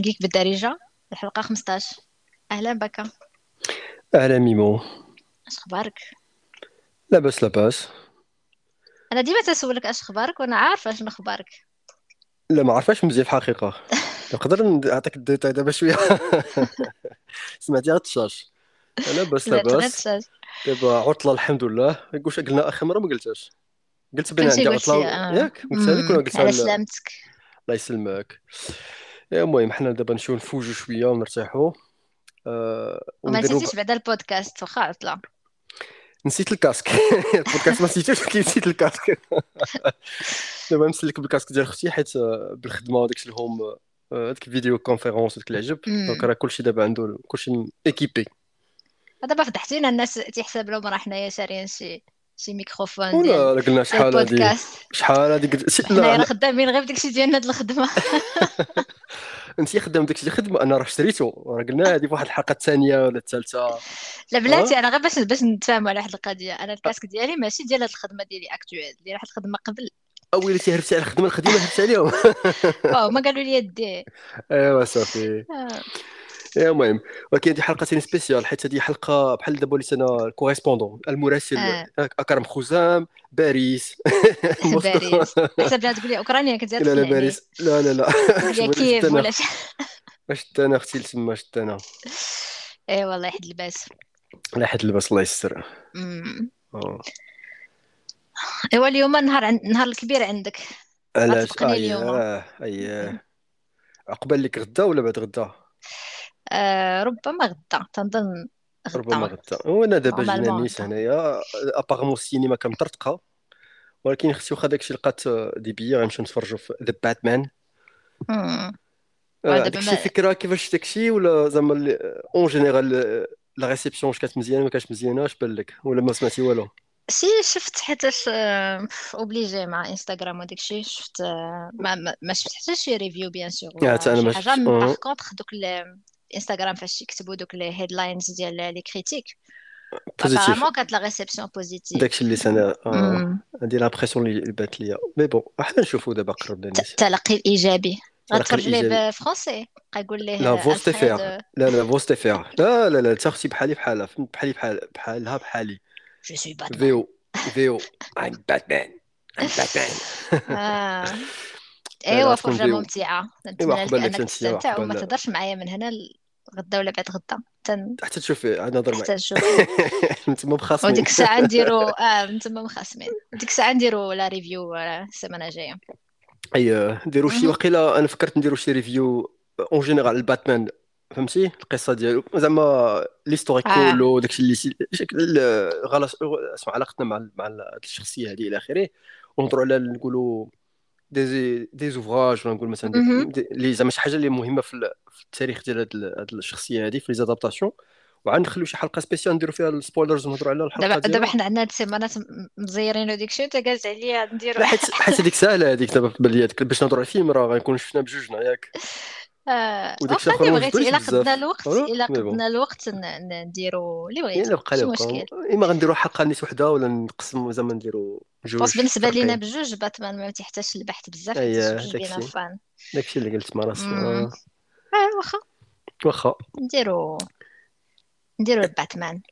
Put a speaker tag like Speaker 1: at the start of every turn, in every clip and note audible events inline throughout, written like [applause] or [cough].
Speaker 1: Geek بالدارجة الحلقة 15 أهلا بك
Speaker 2: أهلا ميمو.
Speaker 1: أش أخبارك؟
Speaker 2: لاباس لاباس.
Speaker 1: أنا ديما تسولك أش أخبارك وأنا عارفة شنو أخبارك.
Speaker 2: لا ما عرفاش مزيان الحقيقة [laughs] نقدر نعطيك الديتاي دابا شوية. [laughs] سمعتي لاباس
Speaker 1: سمعت غير
Speaker 2: لاباس دابا عطلة الحمد لله. واش قلنا آخر مرة ما قلتهاش. قلت بان عندي عطلة.
Speaker 1: آه.
Speaker 2: ياك؟ قلتها لك ولا قلتها
Speaker 1: على
Speaker 2: ل- الله
Speaker 1: سلامتك
Speaker 2: يسلمك. المهم حنا دابا نمشيو نفوجو شوية ونرتاحو. آه
Speaker 1: وما. نسيتيش بعدا البودكاست واخا عطلة.
Speaker 2: نسيت ال casque. [laughs] البودكاست ما نسيتوش ولكن نسيت ال casque. [laughs] دابا نسلك بال casque ديال أختي حيت آه، بالخدمة وداكشي ال home آه، هذيك ال vidéoconférence وداك العجب.
Speaker 1: donc.
Speaker 2: راه كلشي دابا عنده كلشي équipé
Speaker 1: دابا فضحتينا الناس تيحسب لهم راه حنايا شاريين شي شي ميكروفون ديال
Speaker 2: لا قلنا شحال هادي؟
Speaker 1: البودكاست.
Speaker 2: شحال هادي؟ لا
Speaker 1: خدامين غير بداكشي ديالنا د الخدمة. [laughs]
Speaker 2: أنت خدام داكشي اللي خدمة أنا راه شريته. راه قلنا هادي فواحد الحلقة الثانية ولا الثالثة.
Speaker 1: لا بلاتي
Speaker 2: أه.
Speaker 1: أنا غير باش باش نتفاهموا على واحد القضية. أنا ال casque ديالي ماشي ديال هاد الخدمة ديالي actuelle ديال واحد الخدمة قبل.
Speaker 2: اويلتي هربتي على الخدمة الخديمه هربتي عليهم. [laughs]
Speaker 1: واو ما قالوا لي دي
Speaker 2: أيوا صافي. المهم. ولكن هذه حلقة spéciale حيت هذه حلقة بحال دابا وليت أنا ال correspondant
Speaker 1: المراسل
Speaker 2: هاك أكرم خزام باريس. [laughs] [laughs]
Speaker 1: باريس. حسب تقول لي أوكرانيا كنت
Speaker 2: لا لا
Speaker 1: تقنعني
Speaker 2: باريس. لا لا لا. [laughs]
Speaker 1: كيف ولا
Speaker 2: شفت أنا أختي تما شفت أنا؟
Speaker 1: اي والله يحد الباس.
Speaker 2: لا حد لباس الله يستر. آه.
Speaker 1: إيوا اليوم النهار عند النهار الكبير عندك.
Speaker 2: علاش
Speaker 1: اليوم.
Speaker 2: اييه اييه عقبال لك غدا ولا بعد غدا؟
Speaker 1: آه ربما غدا. تنظن
Speaker 2: ربما
Speaker 1: غدا.
Speaker 2: وأنا دابا جينا نيس هنايا apparemment السينما كمطرطقة ولكن أختي واخا داكشي لقات دي بيي غنمشيو نتفرجوا في The Batman
Speaker 1: أمم.
Speaker 2: آه،
Speaker 1: ودابا
Speaker 2: عندك شي
Speaker 1: ما
Speaker 2: فكرة كيفاش داكشي؟ ولا زعما en général la réception واش كانت مزيانة ما كانتش مزيانة اش بان لك؟ ولا ما سمعتي والو؟
Speaker 1: si شفت حيتاش obligé مع انستغرام وداك الشيء شفت آه، ما ما, شفت حتى شي review
Speaker 2: bien
Speaker 1: sûr
Speaker 2: حاجة.
Speaker 1: باغ كونطخ دوك الانستغرام فاش يكتبوا دوك لي هيدلاينز ديال لي كريتيك
Speaker 2: بوزيتيف
Speaker 1: ابارامون كانت لا ريسبسيون بوزيتيف
Speaker 2: داكشي اللي أنا آه
Speaker 1: أمم.
Speaker 2: عندي لامبرسيون اللي بات ليا مي بون حنا نشوفوا دابا قرب
Speaker 1: ت-
Speaker 2: الناس
Speaker 1: التلقي الايجابي
Speaker 2: تلقى
Speaker 1: غتفرج ليه
Speaker 2: الايجابي
Speaker 1: بفرونسي يقول
Speaker 2: لا
Speaker 1: ليه
Speaker 2: فوز
Speaker 1: الفريد
Speaker 2: تفير لا لا فوز تفير لا لا لا تا أختي بحالي بحالها فهمت بحالي بحال بحالها بحالي
Speaker 1: جو سوي باتمان
Speaker 2: فيو فيو I'm Batman. I'm Batman.
Speaker 1: آه. [laughs]
Speaker 2: لا
Speaker 1: ايوا فرجة
Speaker 2: ممتعة.
Speaker 1: نتمنى لك
Speaker 2: عقبال لك أنك
Speaker 1: تستمتع وما تهضرش معايا من هنا غدا ولا بعد غدا. تن...
Speaker 2: حتى تشوفي عاد نهضر معك
Speaker 1: حتى نشوفوا [laughs]
Speaker 2: انتما مخاصمين
Speaker 1: وديك الساعة نديرو [laughs] آه نتما مخاصمين. ديك الساعة نديرو la review آه، السيمانة الجاية.
Speaker 2: اي نديرو شي. وقيلا أنا فكرت نديرو شي review. en général ال Batman فهمتي؟ القصة ديالو. زعما l'historique
Speaker 1: آه.
Speaker 2: كله داكشي اللي غلاس اسمع علاقتنا مع مع الشخصية هذه إلى آخره. ونهضروا على نقولوا des des ouvrages ولا نقول مثلا اللي زعما شي حاجة اللي مهمه في ال- في التاريخ ديال هاد ال- هاد الشخصيه هذه في les adaptations وعاد نخليو شي حلقه spéciale نديرو فيها ال spoilers ونهضروا على الحلقة
Speaker 1: دابا دابا حنا عندنا هاد السيمانات مزيرين وديك الشيء وانت جالس عليا نديرو
Speaker 2: حيت حيت هذيك ساهله هذيك دابا في بالي باش نهضروا على الفيلم راه غنكون شفنا بجوجنا ياك
Speaker 1: آه،
Speaker 2: وداك الشيء
Speaker 1: اللي
Speaker 2: ما
Speaker 1: بغيتي إلا قدنا
Speaker 2: بزاف.
Speaker 1: الوقت
Speaker 2: إلا
Speaker 1: قدنا الوقت نديرو اللي بغيتي
Speaker 2: بقى
Speaker 1: مشكل.
Speaker 2: إما غنديروا حلقه نيت وحدة ولا نقسموا زعما نديروا
Speaker 1: بس
Speaker 2: جوج
Speaker 1: بالنسبة لينا
Speaker 2: فرقين
Speaker 1: بجوج باتمان ما تحتاجش البحث بزاف حيت
Speaker 2: اييه
Speaker 1: جوج بينا fans.
Speaker 2: داكشي اللي قلت مع راسي. آه.
Speaker 1: آه واخا.
Speaker 2: واخا.
Speaker 1: نديرو نديرو الباتمان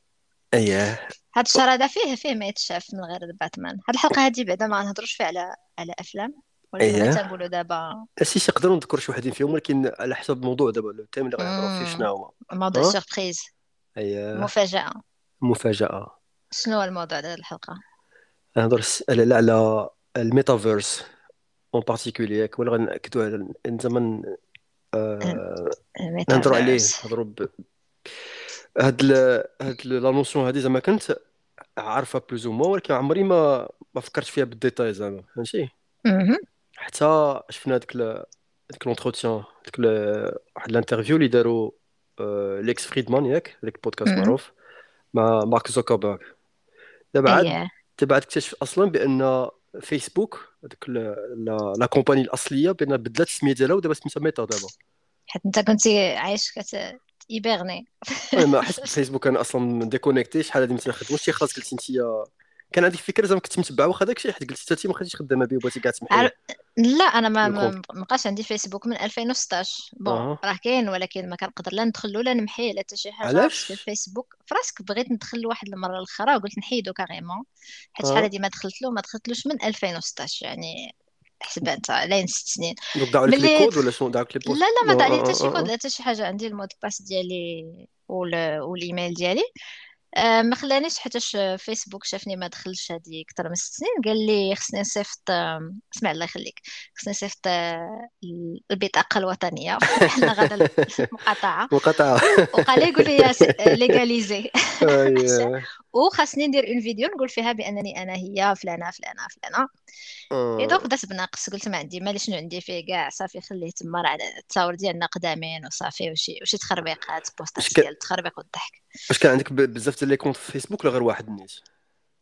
Speaker 2: اييه
Speaker 1: هاد الشهر هذا فيه فيه ما يتشاف من غير باتمان. هاد الحلقة هادي بعدا ما غنهضروش فيها على على أفلام. ولكن
Speaker 2: اييه
Speaker 1: تنقولوا دابا.
Speaker 2: si si نقدروا نذكر شي وحدين فيهم ولكن على حسب الموضوع دابا ال thème اللي غنهضروا فيه. شنو هو؟
Speaker 1: موضوع
Speaker 2: ها؟
Speaker 1: surprise
Speaker 2: اييه
Speaker 1: مفاجأة.
Speaker 2: مفاجأة.
Speaker 1: شنو هو الموضوع ديال الحلقة؟
Speaker 2: غنهضر س- على لا على الميتافيرس en particulier ياك ولا غنأكدوا على زعما آه، نهضروا عليه نهضروا. هاد. هاد la notion هادي زعما كنت عارفها plus ou moins ولكن عمري ما ما فكرت فيها بالديتاي زعما فهمتي. حتى شفنا ديك ال... ديك l'entretien ال... واحد ال interview اللي داروا آه، ليكس فريدمان ياك ديك البودكاست. معروف مع مارك زوكربيرغ. دابا عاد دابا عاد اكتشف أصلا بأن فيسبوك ديك la compagnie الأصلية بأن بدلات السمية ديالها ودابا سميتها ميتا دابا.
Speaker 1: حيت أنت كنتي عايش كت hiberner
Speaker 2: المهم حيت [laughs] فيسبوك أنا أصلا déconnecté شحال هادي ما تنخدموش شي خلاص قلتي انت كان عندك فكرة زعما كنت متبعه واخا داكشي حيت قلتي حتى ما خديتش خدامة به بغيتي كاع تسمحي
Speaker 1: لا أنا ما ما بقاش عندي فيسبوك من 2016 bon آه. راه كاين ولكن ما كنقدر لا ندخل لا نمحيه لا حتى شي حاجة.
Speaker 2: علاش؟
Speaker 1: في الفيسبوك فراسك بغيت ندخل واحد المرة الأخرى وقلت نحيدو carrément حيت شحال هادي ما دخلت له ما دخلتلوش من 2016 يعني حسب انت لين ست سنين
Speaker 2: داو لك les codes ولا شنو؟ داو لك les
Speaker 1: posts لا لا ما لي حتى شي كود لا حتى شي حاجة. عندي ال mot de passe ديالي والايميل ديالي. ما خلانيش حيتاش فيسبوك شافني ما دخلش هذه أكثر من ست سنين قال لي خصني نصيفط اسمع الله يخليك خصني نصيفط آه، البطاقة الوطنية. [laughs] حنا غادا المقاطعة.
Speaker 2: مقاطعة.
Speaker 1: وقال لي يقول لي légaliser. [laughs] وخاصني ندير une vidéo نقول فيها بأنني أنا هي فلانة فلانة فلانة. اي donc بدأت بناقص قلت ما عندي مالي شنو عندي فيه كاع. صافي خليه تما راه التصاور ديالنا قدامين وصافي وشي وشي تخربيقات بوستات ديال التخربيق والضحك.
Speaker 2: واش كان عندك بزاف les comptes في فيسبوك ولا غير واحد النيت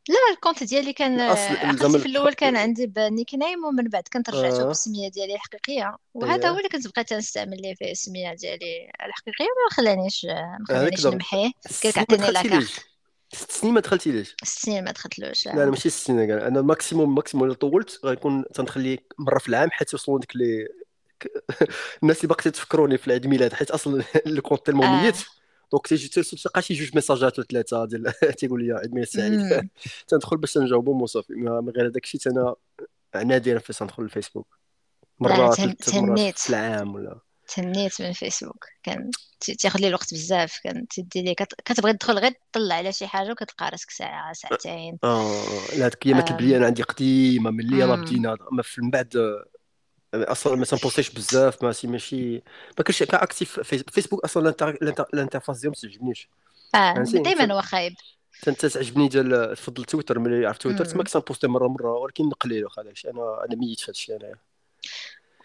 Speaker 1: لا ال compte ديالي كان أصل في الأول كان عندي ب nickname ومن بعد كنت رجعته آه. بالسمية ديالي الحقيقية. وهذا هو اللي كنت بقيت نستعمل ليه في السمية ديالي الحقيقية ما خلانيش ما خلانيش نمحيه. لك عطيني la carte.
Speaker 2: ست سنين ما دخلتي ليش
Speaker 1: ست سنين ما دخلتلوش.
Speaker 2: لا ماشي ست سنين كاع أنا ال maximum maximum اللي طولت غيكون تنخلي مرة في العام حيت يوصلوا ديك لي [laughs] الناس اللي باقي تفكروني في العيد ميلاد حيت أصلا [laughs] ال compte tellement آه. donc تيجي تلقى شي جوج ميساجات ولا ثلاثة ديال [laughs] تيقول لي عيد ميلاد سعيد. [laughs] تندخل باش نجاوبهم وصافي من غير هذاك الشيء أنا نادرا فاش ندخل الفيسبوك
Speaker 1: مرات مرات
Speaker 2: في العام ولا.
Speaker 1: تهنيت من فيسبوك. كان تاخذ لي الوقت بزاف. كان تدي لي كتبغي تدخل غير تطلع على شي حاجة وكتلقى راسك ساعة ساعتين.
Speaker 2: آه لا هذيك البليه أنا عندي قديمة من يلاه بدينا من بعد أصلا ما تنبوستيش بزاف ماشي ماشي ما كنتش ك actif فيسبوك أصلا ال interface ديالهم ما تعجبنيش
Speaker 1: آه دائما هو خايب
Speaker 2: انت تعجبني ديال تفضل تويتر ملي عرفت تويتر تما كنت نبوستي مره مره ولكن قليل واخا داكشي أنا أنا ميت في هادشي انايا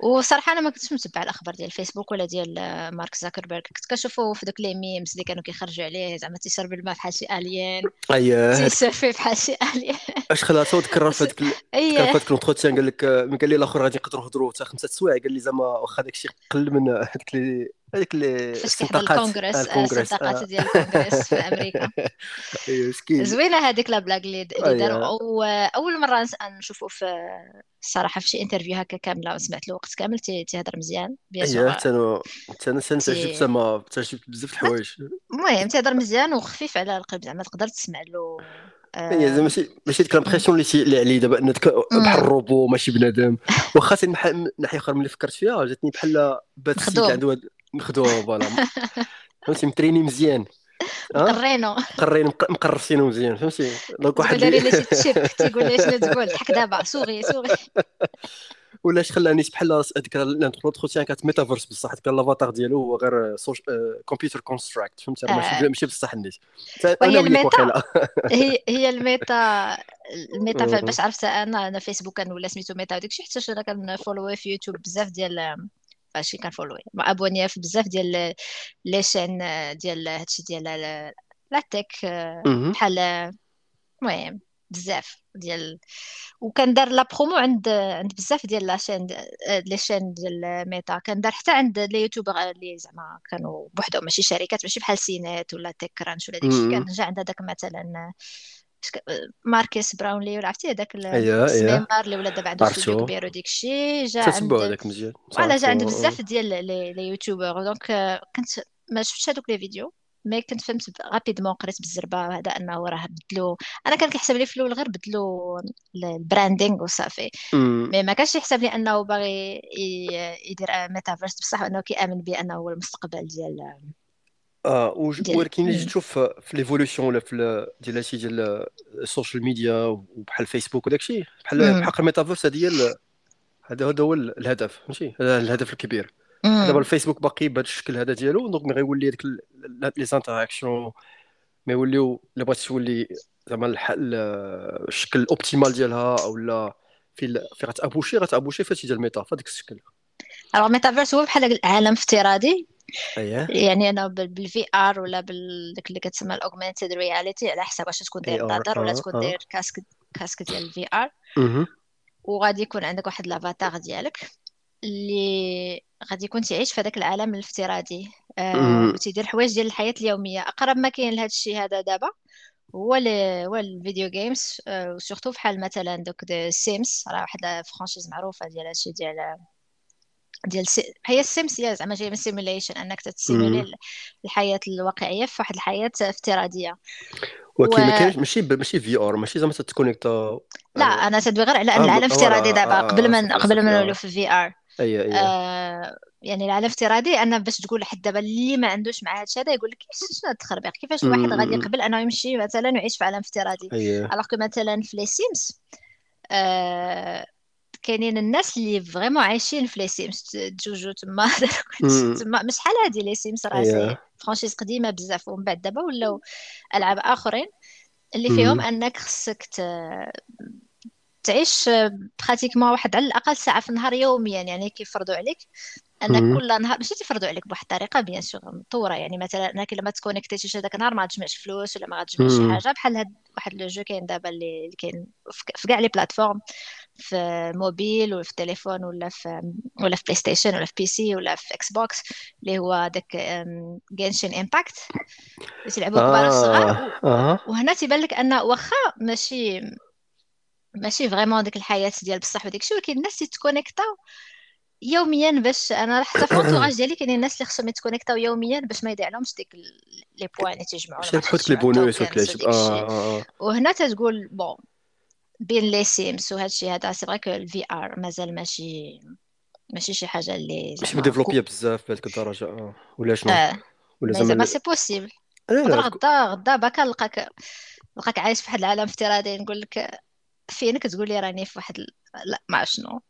Speaker 1: وصراحة أنا ما كنتش متبع الأخبار ديال الفيسبوك ولا ديال مارك زاكربيرغ كنت كنشوفو في دوك les memes اللي كانوا كيخرجوا عليه زعما تيشرب الماء بحال شي alien
Speaker 2: أييه.
Speaker 1: تيسيرفي بحال شي alien
Speaker 2: أش خلاصو تكرر في هذاك تكرر [laughs] في هذاك l'entretien قال لك قال لي الآخر غادي نقدروا نهضروا حتى خمسة سوايع. قال لي زعما واخا داك الشيء قل من هذيك اللي هذيك اللي
Speaker 1: فاش كيحضر الكونغرس الصندوقات آه. ديال الكونغرس في
Speaker 2: أمريكا. [laughs] مسكين.
Speaker 1: زوينة هذيك la blague اللي داروا. وأول مرة نشوفو في الصراحة في شي interview هكا كاملة سمعت له وقت كامل تيهضر مزيان
Speaker 2: bien sûr. حتى أنا حتى أنا تعجبت زعما تعجبت بزاف الحوايج.
Speaker 1: المهم تيهضر مزيان وخفيف على القلب زعما تقدر تسمع له
Speaker 2: هي زعما ماشي ماشي ديك l'impression اللي اللي عليه دابا انك بحال الروبو ماشي بنادم. [laughs] واخا من ناحيه أخرى ملي فكرت فيها جاتني بحال بات السيد عنده مخدوم voilà. [laughs] فهمتي متريني مزيان.
Speaker 1: مقرينو.
Speaker 2: مقرين مقرصينو مزيان فهمتي؟
Speaker 1: donc واحد داري لي تيقول [laughs] شنو تقول؟ ضحك دابا sorry sorry. [laughs]
Speaker 2: ولا اش خلاني بحال هذيك l'entretien كانت ميتافيرس بصح هذيك l'avatar ديالو هو غير computer construct فهمتي؟ ماشي ماشي بصح النيت.
Speaker 1: وهي الميتا هي هي الميتا الميتا باش عرفت أنا أنا فيسبوك كنولى سميتو ميتا وداك الشيء حتى أنا كنفولوي في يوتيوب بزاف ديال فاشي كنفولوي abonné في بزاف ديال les chaînes ديال هادشي ديال la tech بحال المهم بزاف ديال وكان دار la promo عند عند بزاف ديال la chaîne les chaînes ديال Meta. كان دار حتى عند les youtubeurs اللي زعما كانوا بوحدهم ماشي شركات ماشي بحال CNET ولا TechCrunch ولا داكشي. كان جا عند هذاك مثلا ماركيس براونلي ولا عرفتي هذاك
Speaker 2: أيوه
Speaker 1: أيوه. اللي ولا دابا عنده استوديو كبير وديك الشيء جا
Speaker 2: عند هذاك مزيان
Speaker 1: voilà جا عند بزاف ديال les youtubeurs. donc كنت ما شفتش هذوك les vidéos mais كنت فهمت rapidement قريت بالزربة هذا أنه راه بدلو. أنا كان كيحسب لي في الأول غير بدلو ال branding وصافي mais ما كانش يحسب لي أنه باغي يدير ميتافيرس بصح أنه كيآمن بأنه هو المستقبل ديال
Speaker 2: آه ولكن اللي تشوف في l'évolution ولا في ديال هادشي ديال ال social media وبحال فيسبوك وداك الشيء بحال بحق الميتافيرس هذا هي هذا هذا هو الهدف ماشي هذا الهدف الكبير دابا الفيسبوك باقي بهذا الشكل هذا ديالو donc ما غيولي هذيك les interactions ما يوليو الا بغات تولي زعما الشكل ال optimale ديالها أو لا في في غتابوشي غتابوشي في هادشي ديال الميتا في هذاك الشكل
Speaker 1: alors ميتافيرس هو بحال عالم افتراضي
Speaker 2: اييه
Speaker 1: يعني أنا بال VR ولا بالداك اللي كتسمى ال augmented reality على حسب واش تكون داير نظر ولا تكون داير casque كاسك ديال ال VR وغادي يكون عندك واحد l'avatar ديالك اللي غادي يكون تعيش في هذاك العالم الافتراضي. آه وتيدير حوايج ديال الحياة اليومية. أقرب ما كاين لهذا الشيء هذا دابا هو هو ال video games و surtout بحال مثلا دوك Sims راه واحد franchise معروفة ديال هادشي ديال ديال سي... هي ال Sims هي زعما جاية من simulation أنك تسيمولي الحياة الواقعية في واحد الحياة افتراضية.
Speaker 2: ولكن ما كاينش ماشي ماشي VR ماشي زعما تتكونيكتا
Speaker 1: لا أنا تدوي غير على أن العالم افتراضي دابا قبل ما قبل ما نولوا في VR
Speaker 2: اي اي
Speaker 1: آه يعني العالم افتراضي ان باش تقول لحد دابا اللي ما عندوش مع هادشي هذا يقول لك شنو التخربيق كيفاش الواحد غادي يقبل أنه يمشي مثلا ويعيش في عالم افتراضي؟ alors que مثلا في les Sims آه كاينين الناس اللي vraiment عايشين في les Sims تجوجو تما. [laughs] تما. مش شحال هادي les Sims راه franchise قديمة بزاف. ومن بعد دابا ولاو ألعاب آخرين اللي فيهم أنك خصك تعيش pratiquement واحد على الأقل ساعة في النهار يوميا. يعني كيفرضوا عليك أنك كل نهار ماشي تفرضوا عليك بواحد الطريقة bien sûr مطورة. يعني مثلا أنك الا ما تكونيكتيش هذاك النهار ما غتجمعش فلوس ولا ما غتجمعش شي حاجة. بحال هاد واحد le jeu كاين دابا اللي كاين في كاع les plateformes. في موبيل ولا في تليفون ولا في ولا في PlayStation ولا في PC ولا في Xbox اللي هو داك Genshin Impact اللي تلعبوا كبار الصغار.
Speaker 2: آه.
Speaker 1: وهنا تيبان لك أن واخا ماشي ماشي vraiment ديك الحياة ديال بصح وديك الشيء ولكن الناس تيتكونيكتاو يوميا باش أنا حتى في [coughs] ال entourage ديالي كاينين الناس اللي خصهم يتكونيكتاو يوميا باش ما يضيع لهمش ديك les points اللي تيجمعوا
Speaker 2: باش يربحوا les bonus وكلا
Speaker 1: آه. وهنا تتقول bon بين les Sims وهذا الشيء هذا c'est vrai que ال VR مازال ماشي ماشي شي حاجة اللي
Speaker 2: ماشي مديفلوبيه بزاف بهذيك الدرجه ولا شنو؟
Speaker 1: آه. ولا زعما c'est possible غدا غدا باكا نلقاك نلقاك عايش في واحد العالم افتراضي نقول لك فين؟ كتقول لي راني في واحد لا ما شنو.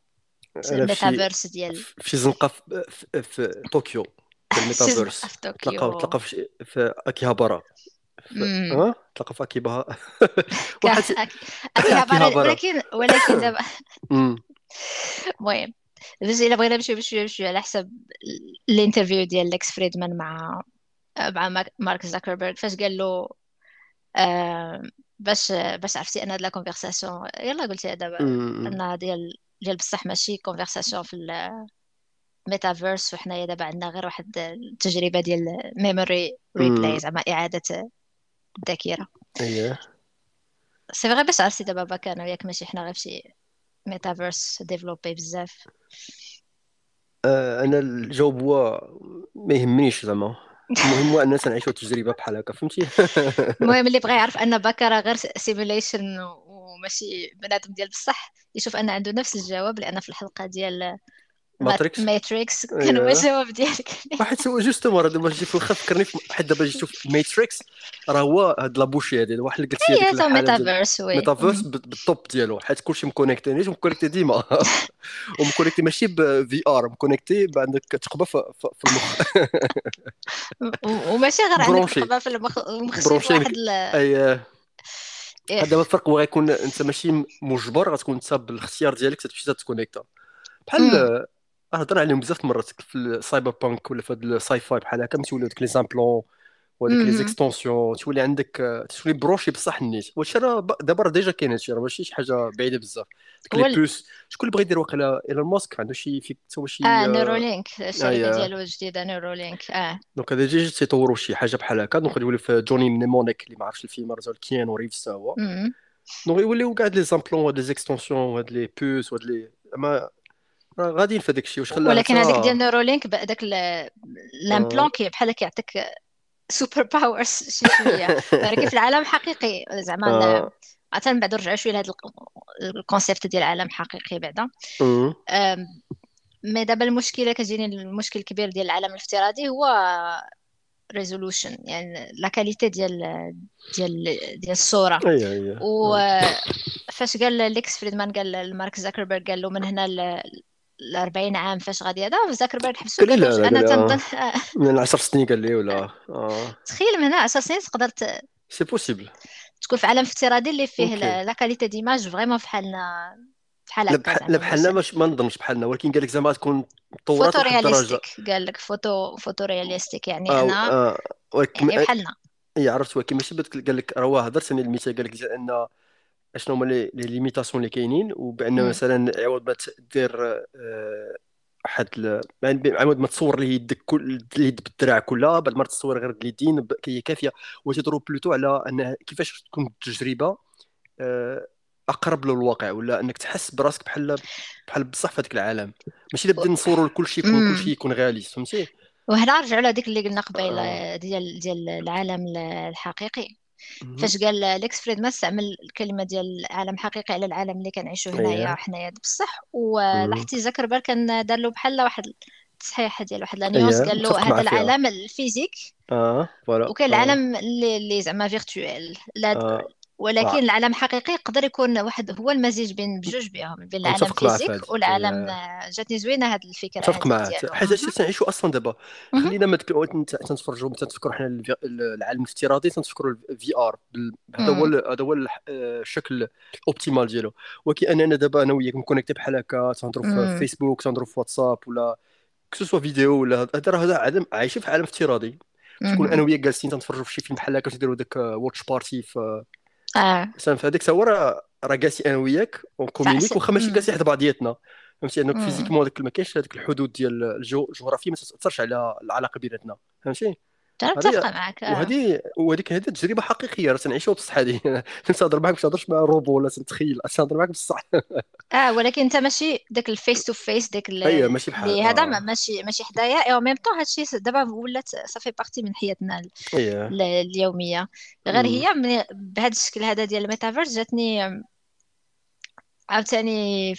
Speaker 1: الميتافيرس ديال
Speaker 2: في زنقة في, في, في طوكيو في [laughs] الميتافيرس. تلقاو تلقى في, في أكيهابارا. آه تلقى في
Speaker 1: واحد اكيهابارا ولكن ولكن [laughs] دابا المهم بس إلا بغينا نمشيو بشويه بشويه على حسب ال interview ديال ليكس فريدمان مع مع مارك زاكربيرغ فاش قال له آه باش باش عرفتي أن هاد la conversation يلا قلتي دابا أن ديال ديال بصح ماشي conversation في الميتافيرس وحنايا دابا عندنا غير واحد التجربة ديال memory replay زعما إعادة الذاكره
Speaker 2: اييه
Speaker 1: c'est vrai باش عرفتي دابا باك أنا وياك ماشي حنا غير شي metaverse développé بزاف.
Speaker 2: آه أنا الجواب هو ما يهمنيش زعما. المهم هو أننا نعيشوا تجربة بحال هكا فهمتي؟ [laughs]
Speaker 1: المهم اللي بغى يعرف أن باكا غير simulation وماشي بنادم ديال بصح يشوف أن عنده نفس الجواب لأن في الحلقة ديال
Speaker 2: Matrix
Speaker 1: Matrix كان هو الجواب ديالك.
Speaker 2: واحد سو جوستومون دابا جيت في الخف فكرني حيت دابا جيت تشوف ماتريكس راه هو هاد لابوشي هادي واحد اللي
Speaker 1: هذيك الحالة ميتافيرس وي.
Speaker 2: ميتافيرس بالطوب ديالو. حيت كلشي مكونيكتي نيش مكونيكتي ديما. [laughs] ومكونيكتي ماشي بفي ار مكونيكتي عندك تقبة في, المخ.
Speaker 1: وماشي غير عندك تقبة في المخ مخ واحد
Speaker 2: أي. دابا الفرق هو غيكون أنت ماشي مجبر غتكون أنت بالإختيار ديالك تمشي تكونيكتا بحال هضر عليهم بزاف المرات في ال cyberpunk ولا في هاد ال sci-fi بحال هكا تولي ديك les implants وهذيك les extensions تولي عندك تولي بروشي بصح النيت. وهادشي راه دابا راه déjà كاين هادشي راه ماشي شي حاجة بعيدة بزاف. ديك les puces شكون اللي بغى يدير واقيلا؟ ايلون ماسك عنده شي في هو شي
Speaker 1: آه Neuralink الشركة ديالو الجديدة Neuralink آه.
Speaker 2: donc هذا déjà تيطوروا شي حاجة بحال هكا. donc يولي في Johnny Mnemonic اللي ما عرفتش الفيلم راه كيانو ريفز هو. donc يوليو كاع les implants وهاد les extensions وهاد les puces وهاد لي غاديين في هذاك الشيء واش خلاها
Speaker 1: ولكن هذيك ديال Neuralink داك l'implant كي بحال كيعطيك superpowers شي شوية. [laughs] ولكن في العالم حقيقي. زعما مثلا من بعد نرجعوا شوية لهذا ال concept ديال العالم حقيقي بعدا. mais دابا المشكلة كتجيني المشكل الكبير ديال العالم الافتراضي هو resolution يعني la qualité ديال ديال ديال الصورة.
Speaker 2: اييه اييه
Speaker 1: فاش قال ليكس فريدمان قال لمارك زاكربيرغ قال له من هنا 40 عام فاش غادي هذا زاكربيرغ حبسو
Speaker 2: قال له أنا تنظن من 10 سنين قال لي ولا؟ [laughs]
Speaker 1: آه. تخيل من هنا 10 سنين تقدر
Speaker 2: c'est possible
Speaker 1: تكون في عالم افتراضي اللي فيه la qualité d'image vraiment فحالنا
Speaker 2: بحال هكا لا بحالنا مش ما نظنش بحالنا ولكن قال لك زعما تكون
Speaker 1: تطورات photorealistic قال لك photo photorealistic يعني آه أنا آه يعني بحالنا.
Speaker 2: اي عرفت ولكن ماشي قال لك راه هضرت أنا المثال قال لك إن اشنو هما les limitations اللي كاينين وبأن مثلا عوض ما دير واحد يعني عاود ما تصور لي يدك كل اليد بالدراع كلها بعد ما تصور غير اليدين هي كافية. وتضرب plutôt على ان كيفاش تكون التجربة آه، أقرب للواقع ولا أنك تحس براسك بحال بحال بصح في هذاك العالم. ماشي نبدا نصوروا كل شيء يكون كل شيء يكون غالي فهمتي؟
Speaker 1: وهنا نرجعوا لهذيك اللي قلنا قبيله آه. ديال ديال العالم الحقيقي. فاش قال ليكس فريدمان استعمل الكلمة ديال العالم حقيقي على العالم اللي كنعيشوا هنايا حنايا بصح. ولاحظتي زكربر كان دار له بحال واحد التصحيح ديال واحد la nuance قال له هذا العالم ال
Speaker 2: physique آه voilà.
Speaker 1: وكاين العالم اللي زعما virtuel ولكن آه. العالم الحقيقي يقدر يكون واحد هو المزيج بين بجوج بهم بين العالم ال physique والعالم جاتني زوينة هذه الفكرة
Speaker 2: متفق معك. حيت هادشي تنعيشوا أصلا دابا خلينا ما تنتفرجوا تنتفكروا حنا العالم الافتراضي تنتفكروا ال VR هذا هو هذا هو الشكل ال optimal ديالو. ولكن أننا دابا أنا وياك م connecté بحال هكا تنهضروا في فيسبوك تنهضروا في واتساب ولا que ce soit vidéo ولا هذا راه هذا عايشين في عالم افتراضي. تكون أنا وياك جالسين تنتفرجوا في شي فيلم بحال هكا تديروا داك watch party في آه. في هذيك الساعة راه راه جالسين أنا وياك ون communique واخا ماشي جالسين حدا بعضياتنا. فهمتي؟ أنك physiquement ما كاينش هذيك الحدود ديال الجغرافية ما تأثرش على العلاقة بيناتنا. فهمتي؟
Speaker 1: متفقه معك
Speaker 2: آه. وهذه وهذيك هذه تجربة حقيقية راه تنعيشوها بصح هذه [laughs] تنهضر معك باش تهضرش مع روبو ولا تنتخيل تنهضر معك بصح [laughs]
Speaker 1: آه ولكن انت ماشي داك ال face to face داك
Speaker 2: أيوه ماشي بحال
Speaker 1: هذا آه. ماشي ماشي حدايا اي ميم طون هادشي دابا ولات صافي partie من حياتنا أيوة. اليومية غير هي بهذا الشكل هذا ديال الميتافيرس جاتني عاوتاني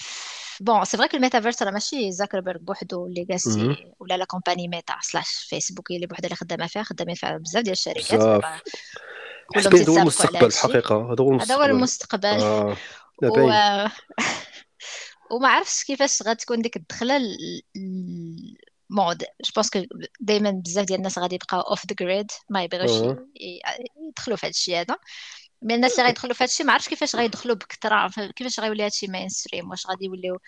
Speaker 1: bon c'est vrai ال metaverse راه ماشي زاكربيرغ بوحدو اللي جالس ولا la compagnie ميتا slash فيسبوك اللي بوحدها اللي خدامة فيها خدامين فيها بزاف ديال الشركات
Speaker 2: هذا هو المستقبل الحقيقة
Speaker 1: هذا هو المستقبل هذا هو المستقبل. آه. [laughs] و... [laughs] وما عرفتش كيفاش غتكون ديك الدخلة bon je pense que دائما بزاف ديال الناس غادي يبقاو off the grid ما يبغيوش يدخلوا في هذا الشيء هذا. من الناس اللي غيدخلوا في هادشي ما عرفتش كيفاش غيدخلوا بكثرة كيفاش غيولي هادشي mainstream واش غادي يوليو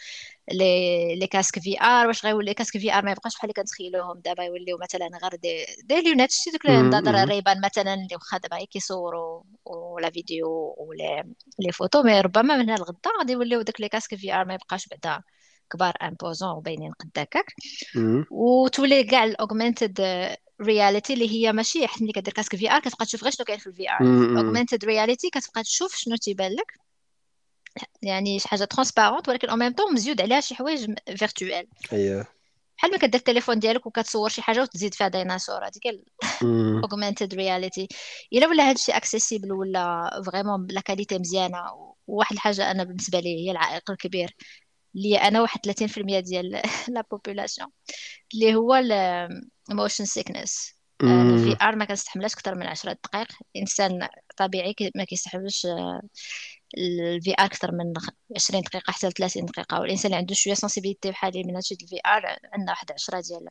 Speaker 1: les les casques VR واش غيولي casque VR ما يبقاش بحال اللي كنتخيلوهم دابا يوليو مثلا غير des des lunettes شتي دوك النظاره ريبان مثلا اللي واخا دابا غير كيصوروا ولا فيديو ولا les photos mais ربما من هنا لغدا غادي يوليو داك les casques VR ما يبقاش بعدا كبار imposants وباينين قد هكاك وتولي كاع ال augmented reality اللي هي ماشي حيت ملي كدير casque VR كتبقى تشوف غير شنو كاين في ال VR augmented reality كتبقى تشوف شنو تيبان لك. يعني شي حاجة transparente ولكن أو ميم طون مزيود عليها شي حوايج virtuelles
Speaker 2: اييه
Speaker 1: بحال ما كدير التليفون ديالك وكتصور شي حاجة وتزيد فيها ديناصور هذيك augmented reality إلا ولا هذا الشيء accessible ولا vraiment la qualité مزيانة وواحد الحاجة أنا بالنسبة لي هي العائق الكبير اللي أنا واحد 30% ديال [laughs] la population اللي هو ال motion sickness VR ما كنستحملش أكثر من 10 دقائق. الانسان طبيعي ما كيستحملش ال VR أكثر من 20 دقيقة حتى 30 دقيقة. والإنسان اللي عنده شوية sensibilité بحال من هادشي ال VR عندنا واحد 10 ديال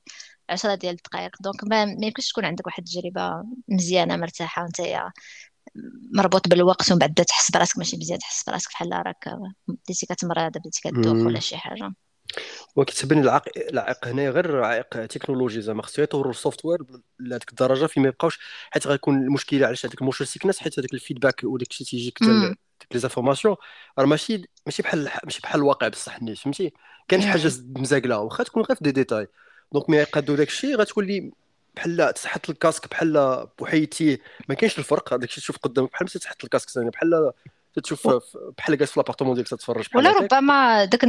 Speaker 1: 10 ديال الدقائق. donc ما يمكنش تكون عندك واحد التجربة مزيانة مرتاحة وأنت مربوط بالوقت ومن بعد تحس براسك ماشي مزيان تحس براسك بحال راك بديتي كتمرض بديتي كدوخ ولا شي حاجة.
Speaker 2: وكتبان العائق العائق هنا غير عائق تكنولوجي زعما خصو يطوروا ال software لهذيك الدرجة فين ما يبقاوش حيت غيكون المشكلة علاش هذاك ال motion sickness حيت هذاك ال feedback وداك الشيء تيجيك ديك les informations راه ماشي ماشي بحال ماشي بحال الواقع بصح نيت فهمتي؟ كاين شي حاجة مزاقلة واخا تكون غير في دي ديتاي. donc ملي يقادوا داك الشيء غتولي بحال تحط ال casque بحال لو حيدتيه ما كاينش الفرق. هذاك الشيء تشوف قدامك بحال ما تحط ال casque ثاني بحال تشوف بحال جالس في l'appartement ديالك تتفرج
Speaker 1: بحال ولا ربما داك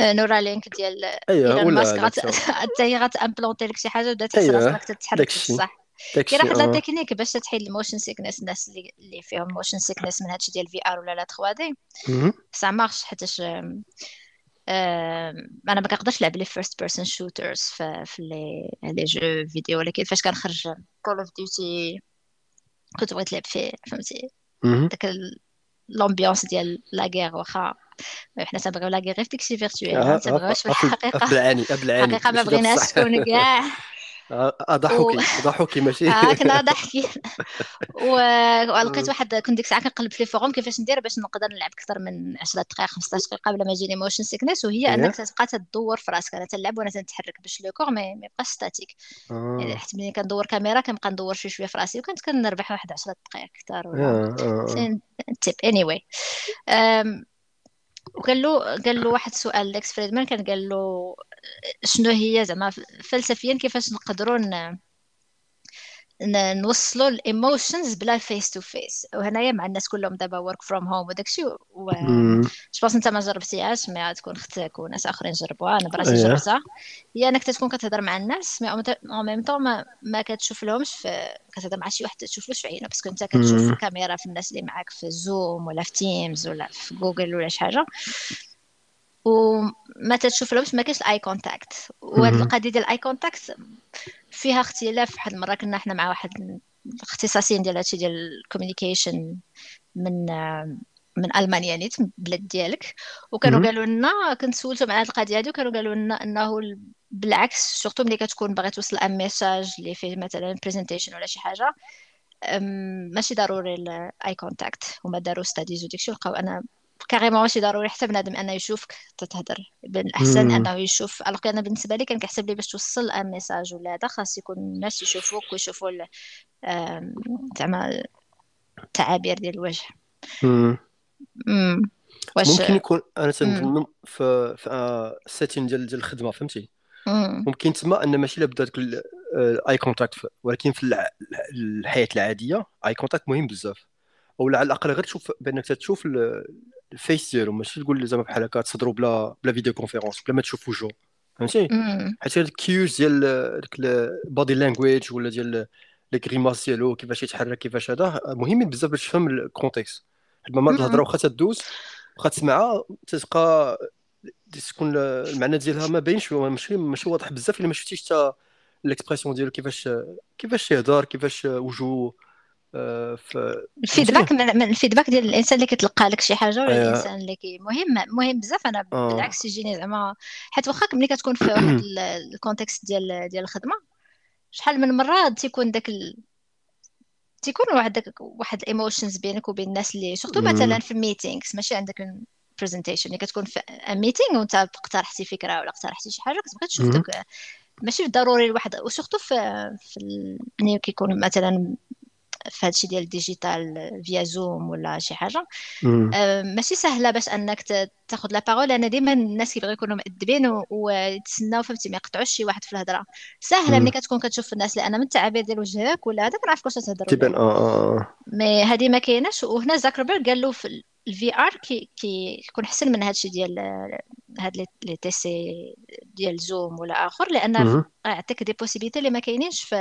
Speaker 1: النورالينك ديال
Speaker 2: أيوه ولا [laughs]
Speaker 1: حتى هي غت implanter لك شي حاجة وبدا تحس راسك تتحرك بصح. كاين واحد la technique باش تحيد ال motion sickness الناس اللي, اللي فيهم motion sickness من هادشي ديال ال VR ولا la 3D ça marche حيتاش أنا ما كنقدرش نلعب les first person shooters في les les jeux vidéo ولكن فاش كنخرج Call of Duty كنت بغيت نلعب فيه فهمتي؟ داك l'ambiance ديال la guerre واخا حنا تنبغيو la guerre في داكشي virtuel ما تنبغيوش في
Speaker 2: الحقيقة
Speaker 1: الحقيقة ما بغيناش تكون كاع
Speaker 2: أضحكي أضحكي ماشي. [laughs]
Speaker 1: آه كنا [laughs] ضحكي. ولقيت واحد كنت ديك الساعة كنقلب في ال forum كيفاش ندير باش نقدر نلعب أكثر من 10 دقائق 15 دقيقة قبل ما يجيني motion sickness وهي أنك تبقى تدور في راسك. أنا تنلعب وأنا تنتحرك باش le corps ما يبقاش statique يعني حيت ملي كندور كاميرا كنبقى ندور شوية شوية في راسي وكنت كنربح واحد 10 دقائق أكثر ولا تيب anyway وقال له قال له واحد السؤال ليكس فريدمان كان قال له شنو هي زعما فلسفيا كيفاش نقدروا نوصلوا ال emotions بلا face to face وهنايا مع الناس كلهم دابا work from home وداك الشيء و je pense انت ما جربتيهاش mais تكون أختك وناس آخرين جربوها أنا براسي جربتها. هي إنك تكون كتهضر مع الناس mais en même temps ما, ما كتشوف لهمش في كتهضر مع شي واحد تشوفلوش في عينه parce que أنت كتشوف الكاميرا في الناس اللي معاك في زوم ولا في تيمز ولا في جوجل ولا شي حاجة. وما تتشوف لهمش ما كاينش ال eye contact وهاد القضية ديال ال eye contact فيها اختلاف. واحد المره كنا حنا مع واحد الاختصاصيين ديال هادشي ديال ال communication من من ألمانيا نيت البلاد ديالك. وكانوا قالوا لنا كنت سولتهم على القضية هذه وكانوا قالوا لنا إنه بالعكس surtout ملي كتكون باغي توصل un message اللي فيه مثلا presentation ولا شي حاجة ماشي ضروري ال eye contact هما داروا studies وداكشي ولقاو أنا carrément ماشي ضروري حتى بنادم أنه يشوفك تتهضر من الاحسن أنه يشوف. alors أنا بالنسبة لي كان كيحسب لي باش توصل un message ولا هذا خاص يكون الناس يشوفوك ويشوفوا زعما التعابير ديال الوجه.
Speaker 2: واش ممكن يكون أنا تنظن في في السيتين ديال ديال الخدمة فهمتي؟ ممكن تما أن ماشي لابد داك ال eye contact ولكن في الحياة العادية eye contact مهم بزاف. أو على الأقل غير تشوف بأنك تشوف ال face ديالو ماشي تقول زعما بحال هكا تصدروا بلا بلا vidéoconférence بلا ما تشوف وجهو فهمتي حيت ال cues ديال ديك ال body language ولا ديال les grimaces ديالو كيفاش يتحرك كيفاش هذا مهمين بزاف باش تفهم ال context ما الهضره واخا تدوز واخا تسمعها تتبقى تكون المعنى ديالها ما باينش ماشي ماشي واضح بزاف الا ما شفتيش حتى ال expression ديالو كيفاش كيفاش يهضر كيفاش وجهه
Speaker 1: ال feedback من ال feedback ديال الإنسان اللي كيتلقى لك شي حاجة ولا أيوة. الإنسان اللي كي مهم مهم بزاف. أنا آه. بالعكس يجيني زعما حيت واخا ملي كتكون في واحد [clears throat] ال context ديال ديال الخدمة شحال من مرة تيكون داك ال... تيكون واحد داك واحد ال emotions بينك وبين الناس اللي surtout مثلا في ال meetings ماشي عندك presentation اللي كتكون في meeting وانت اقترحتي فكرة ولا اقترحتي شي حاجة كتبغي تشوف داك ماشي ضروري الواحد. و surtout في في ملي كيكون مثلا في هادشي ديال ال digital via زوم ولا شي حاجة. أه ماشي سهلة باش أنك تاخذ la parole أنا ديما الناس كيبغيو يكونوا مؤدبين ويتسناو فهمتي ما يقطعوش شي واحد في الهضرة. سهلة ملي كتكون كتشوف الناس لأن من التعابير ديال وجهك ولا هذا كنعرف واش تهضر
Speaker 2: تبان آه آه
Speaker 1: mais هذه ما كايناش. وهنا زاكربيرغ قال له في ال VR كي كيكون أحسن من هادشي ديال هاد لي تي سي ديال زوم ولا آخر لأن يعطيك des possibilités اللي ما كاينينش ف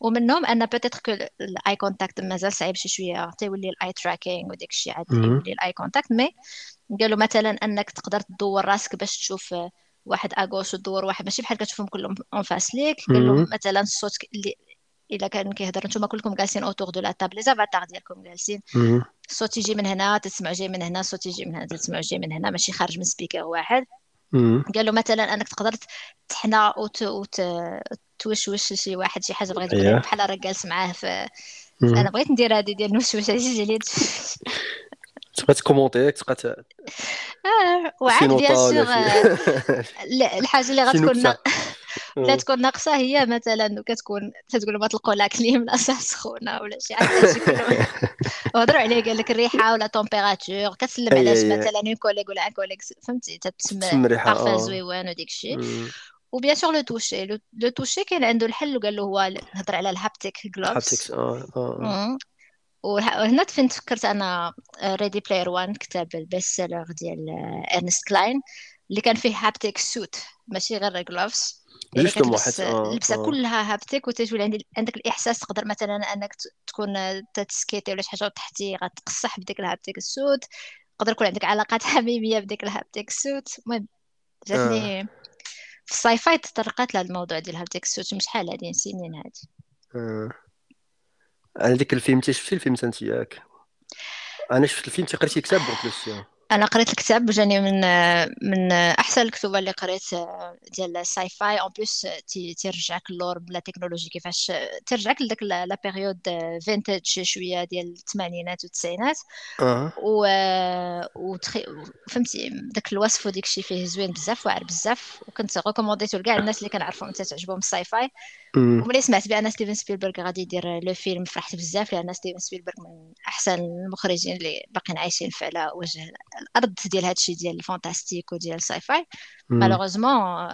Speaker 1: ومنهم أن peut-être que ال eye contact مازال صعيب شي شوية تيولي ال eye tracking وداك الشيء عاد يولي ال eye contact mais قالوا مثلا أنك تقدر تدور راسك باش تشوف واحد اغوش ودور واحد ماشي بحال كتشوفهم كلهم en face ليك قالوا مثلا الصوت اللي إلا كان كيهضر نتوما كلكم جالسين autour de la table les avatars ديالكم جالسين. الصوت يجي من هنا تسمع جاي من هنا. الصوت يجي من هنا تسمع جاي من هنا. ماشي خارج من speaker واحد. قالوا مثلا أنك تقدر تحنى وت... وت... توشوش شي واحد شي حاجة بغيت تقول بحال راه جالس معاه في أنا بغيت ندير هذه ديال نوشوش هذه ديال
Speaker 2: تبقى تcommenter تبقى ت...
Speaker 1: آه وعاد bien sûr الحاجة اللي [laughs] غتكون لا تكون ناقصة هي مثلا كتكون تقول ما تلقوا la clim لا سخونه ولا شي حاجة [laughs] وهضروا عليه قال لك الريحة ولا température كتسلم على مثلا un collègue ولا une collègue فهمتي تتسمى بارفان زويوان وديك الشيء و bien sûr le toucher le toucher كاين عنده الحل وقال له هو هضر على ال haptic gloves آه وهنا فين تفكرت أنا Ready Player One كتاب ال best seller ديال ارنست كلاين اللي كان فيه haptic suit ماشي غير gloves
Speaker 2: يعني كتلبس
Speaker 1: اللبسة آه. كلها haptic وتولي عندي عندك الإحساس تقدر مثلا أنك تكون تskater ولا شي حاجة وتحتي غتقصح بديك ال haptic ال suit تقدر يكون عندك علاقات [laughs] حميمية بديك ال haptic ال suit المهم جاتني آه. في ال sci-fi تطرقت لهذا الموضوع ديال ال haptic ال suit مش شحال هادي سنين هادي
Speaker 2: آه. على ديك الفيلم انت شفتي الفيلم انت ياك أنا شفت الفيلم قريتي كتاب plus
Speaker 1: أنا قريت الكتاب جاني من من أحسن الكتب اللي قريت ديال ال sci-fi en plus تيرجعك اللور ب la technologie كيفاش ترجعك لذاك la période vintage شوية ديال الثمانينات والتسعينات.
Speaker 2: أه.
Speaker 1: و وتخي... فهمتي داك الوصف وديك الشيء فيه زوين بزاف واعر بزاف. وكنت ريكومونديتو لكاع الناس اللي كنعرفهم حتى تعجبهم ال sci-fi وملي سمعت بأن ستيفن سبيلبرغ غادي يدير le film فرحت بزاف لأن ستيفن سبيلبرغ من أحسن المخرجين اللي باقيين عايشين على وجه الأرض ديال هادشي ديال ال fantastique وديال ال sci-fi malheureusement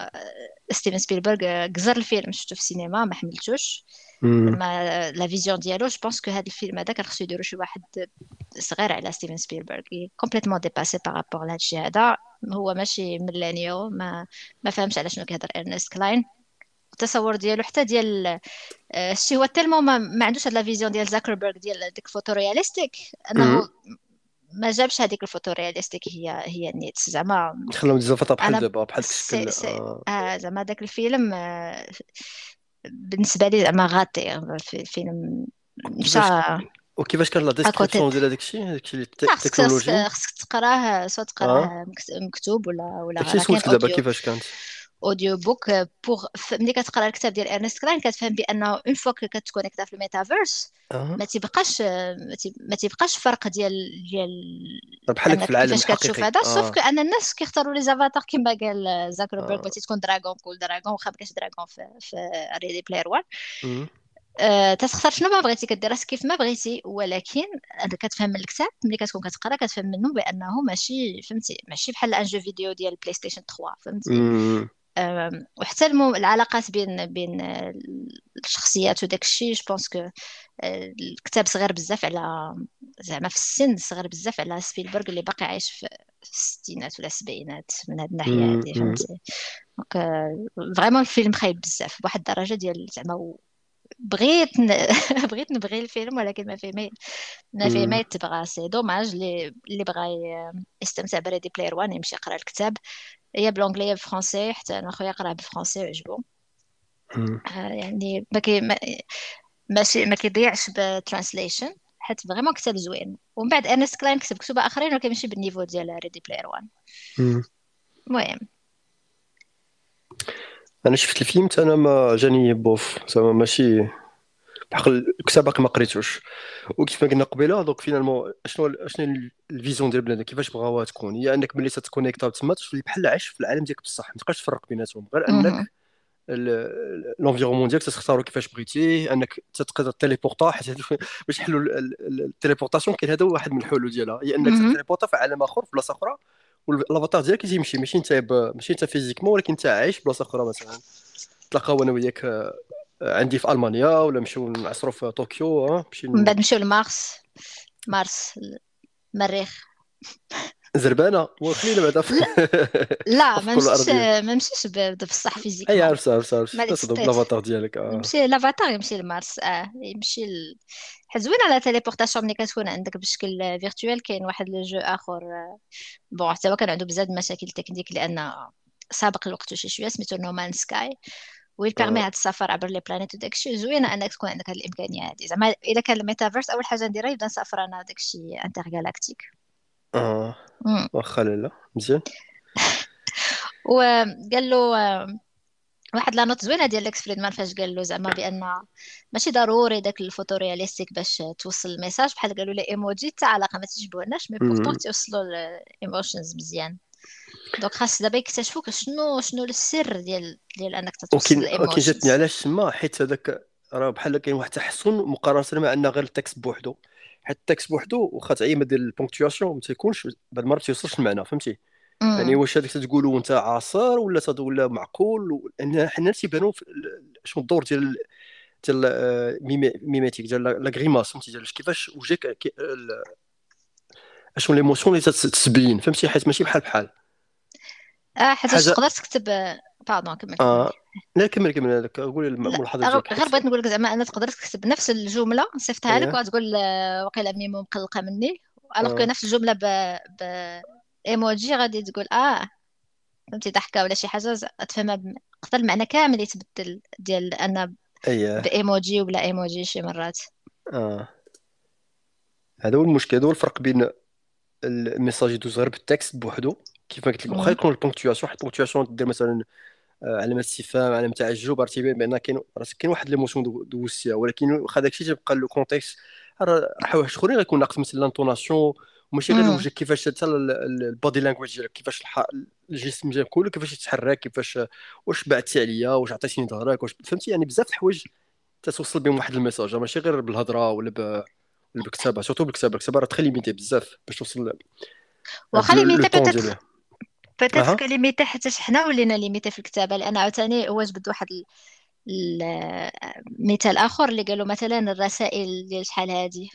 Speaker 1: ستيفن سبيلبرغ خسر الفيلم شفتو في السينما ما حملتوش. mais la vision ديالو je pense que هاد الفيلم هذا كان خصو يديرو شي واحد صغير على ستيفن سبيلبرغ. complètement dépassé par rapport لهادشي هذا هو ماشي milieu ما ما فهمش على شنو كيهضر ارنست كلاين التصور ديالو حتى ديال الشيء هو tellement ما, ما عندوش هاد la vision ديال زاكربرغ ديال ديك photoréalistique. أنه ما جابش هذيك ال photoréalistique هي هي النيت زعما
Speaker 2: خلاهم des avatars بحال دابا بحال الشكل
Speaker 1: آه. آه زعما داك الفيلم آه بالنسبة لي زعما raté. الفيلم مشى
Speaker 2: وكيفاش كان la description ديال هذاك الشيء؟ هذاك الشيء التكنولوجي
Speaker 1: خصك تقراه سواء تقراه آه. مكتوب ولا ولا
Speaker 2: داكشي سولتك دابا كيفاش كانت.
Speaker 1: audiobook بوغ ملي كتقرا الكتاب ديال ارنست كلاين كتفهم بانه une fois كتconnecta في الميتافيرس ما تيبقاش ما تيبقاش فرق ديال ديال
Speaker 2: بحال في العالم
Speaker 1: كيفاش كتشوف هذا sauf que ان الناس كيختاروا les avatars كما قال زاكربرغ بغيتي تكون dragon كون dragon واخا مكاش dragon في في Ready Player 1 أه تختار شنو ما بغيتي كدير راسك كيف ما بغيتي ولكن كتفهم من الكتاب ملي كتكون كتقرا كتفهم منه بانه ماشي فهمتي ماشي بحال un jeu vidéo ديال PlayStation 3 فهمتي وحتى. العلاقات بين بين الشخصيات وداك الشيء je pense que الكتاب صغير بزاف على زعما في السن صغير بزاف على سبيلبرغ اللي باقي عايش في الستينات ولا السبعينات من هاد الناحية هادي فهمتي؟ donc vraiment الفيلم خايب بزاف بواحد الدرجة ديال زعما بغيت ن... [laughs] بغيت نبغي الفيلم ولكن ما فيه ما ما فيه ما يتبغى c'est dommage اللي اللي بغى يستمتع ب Ready Player 1 يمشي يقرأ الكتاب. هي ب l'anglais بالفرنسي حتى أنا خويا قرا بالفرنسي وعجبو يعني ما كي ماشي ما كيضيعش بال translation حيت vraiment كتاب زوين. ومن بعد أرنست كلاين كتب كتب آخرين ولكن ماشي بال niveau ديال Ready Player 1 المهم.
Speaker 2: أنا شفت الفيلم أنا ما جاني bof. زعما ماشي بحق الكتاب باقي ما قريتوش. وكيف ما قلنا قبيلة donc finalement شنو شنو ال vision ديال بنادم كيفاش بغاوها تكون؟ هي أنك ملي تتكونيكتا تما تولي بحال عايش في العالم ديالك بصح ما تبقاش تفرق بيناتهم. غير أنك l'environnement ديالك تختارو كيفاش بغيتي أنك تقدر تيليبورتا حيت [laughs] باش نحلوا ال téléportation كاين هذا واحد من الحلول ديالها. هي أنك تيليبورتا في عالم آخر في بلاصة أخرى والأفاتار ديالك يمشي ماشي أنت ماشي أنت physiquement ولكن أنت عايش بلاصة أخرى مثلا. تلاقاو أنا وياك آه، عندي في ألمانيا ولا نمشيو نعصروا في طوكيو
Speaker 1: من بعد نمشيو ل Mars Mars المريخ.
Speaker 2: زربانة وخلينا بعدا
Speaker 1: لا [laughs] ما نمشيش ما نمشيش بصح physique.
Speaker 2: أي عرفت عرفت عرفت. تصدق l'avatar ديالك
Speaker 1: آه. يمشي l'avatar يمشي لمارس آه يمشي ل... حيت زوين على téléportation ملي كتكون عندك بشكل virtuel كاين واحد le jeu آخر bon حتى هو كان عنده بزاف المشاكل techniques لأن سابق الوقت شي شوية سميتو No Man's Sky وي permet هاد السفر عبر les planètes وداكشي زوينة أنك تكون عندك هاد الإمكانية هادي. زعما الا كان الميتافيرس أول حاجة نديرها يبدأ نسافر أنا داكشي intergalactique
Speaker 2: آه. واخا لالا. مزيان. [laughs]
Speaker 1: وقال له واحد la note زوينة ديال Lex Fridman فاش قال له زعما بأن ماشي ضروري داك ال photorealistic باش توصل ال message. بحال قالوا les emojis حتى علاقة ما تجبوناش mais pourtant توصلوا ال emotions مزيان. donc خاص دابا يكتشفوا شنو شنو السر ديال ديال انك تتوصل
Speaker 2: ولكن جاتني علاش تما حيت هذاك راه بحال كاين واحد التحسن مقارنة مع أن غير ال text بوحدو. حيت ال text بوحدو واخا تعيم ديال ال ponctuation ما تيكونش بعض المرات ما تيوصلش المعنى فهمتي؟ يعني واش هذاك تقولوا أنت عاصر ولا ولا معقول؟ لأن حنا تيبانوا شنو الدور ديال ديال mimétique ديال la grimace فهمتي؟ ديال كيفاش وجهك اشنو l'émotion اللي تتبين فهمتي؟ حيت ماشي بحال بحال.
Speaker 1: آه حيت حاجة... تقدر تكتب pardon كمل
Speaker 2: آه لا كمل كمل هذاك قول الملاحظه
Speaker 1: غير بغيت نقول لك زعما أنا تقدر تكتب نفس الجملة صيفطها لك وتقول وقيله ميمو مقلقة مني. alors que نفس الجملة ب, ب... ايموجي غادي تقول آه فهمتي ضحكة ولا شي حاجة تفهمها ب... قدر المعنى كامل يتبدل ديال أنا
Speaker 2: اييه
Speaker 1: بايموجي ولا ايموجي شي مرات.
Speaker 2: آه. هذا هو المشكل هذا هو الفرق بين ال message يدوز غير بال text بوحدو. كيف ما قلت لك واخا يكون ال ponctuation حيت ال ponctuation دير مثلا علامه استفهام علامه تعجب راه تيبان بأن كاين كاين واحد l'émotion دوزتيها ولكن واخا داكشي تيبقى le contexte راه حوايج أخرين غيكون ناقص مثلا l'intonation وماشي غير وجهك كيفاش حتى ال body language ديالك كيفاش الجسم ديالك كله كيفاش يتحرك كيفاش واش بعثتي عليا واش عطيتيني ظهرك واش فهمتي؟ يعني بزاف الحوايج تتوصل بهم واحد ال message ماشي غير بالهضرة ولا ب... بالكتابه surtout بالكتابه الكتابه راه très limité بزاف باش توصل
Speaker 1: واخا limité peut-être que limité حتى حنا ولينا limité في الكتابة. لأن عاوتاني هو جبد واحد مثال اخر اللي قالوا مثلا الرسائل ديال شحال هادي.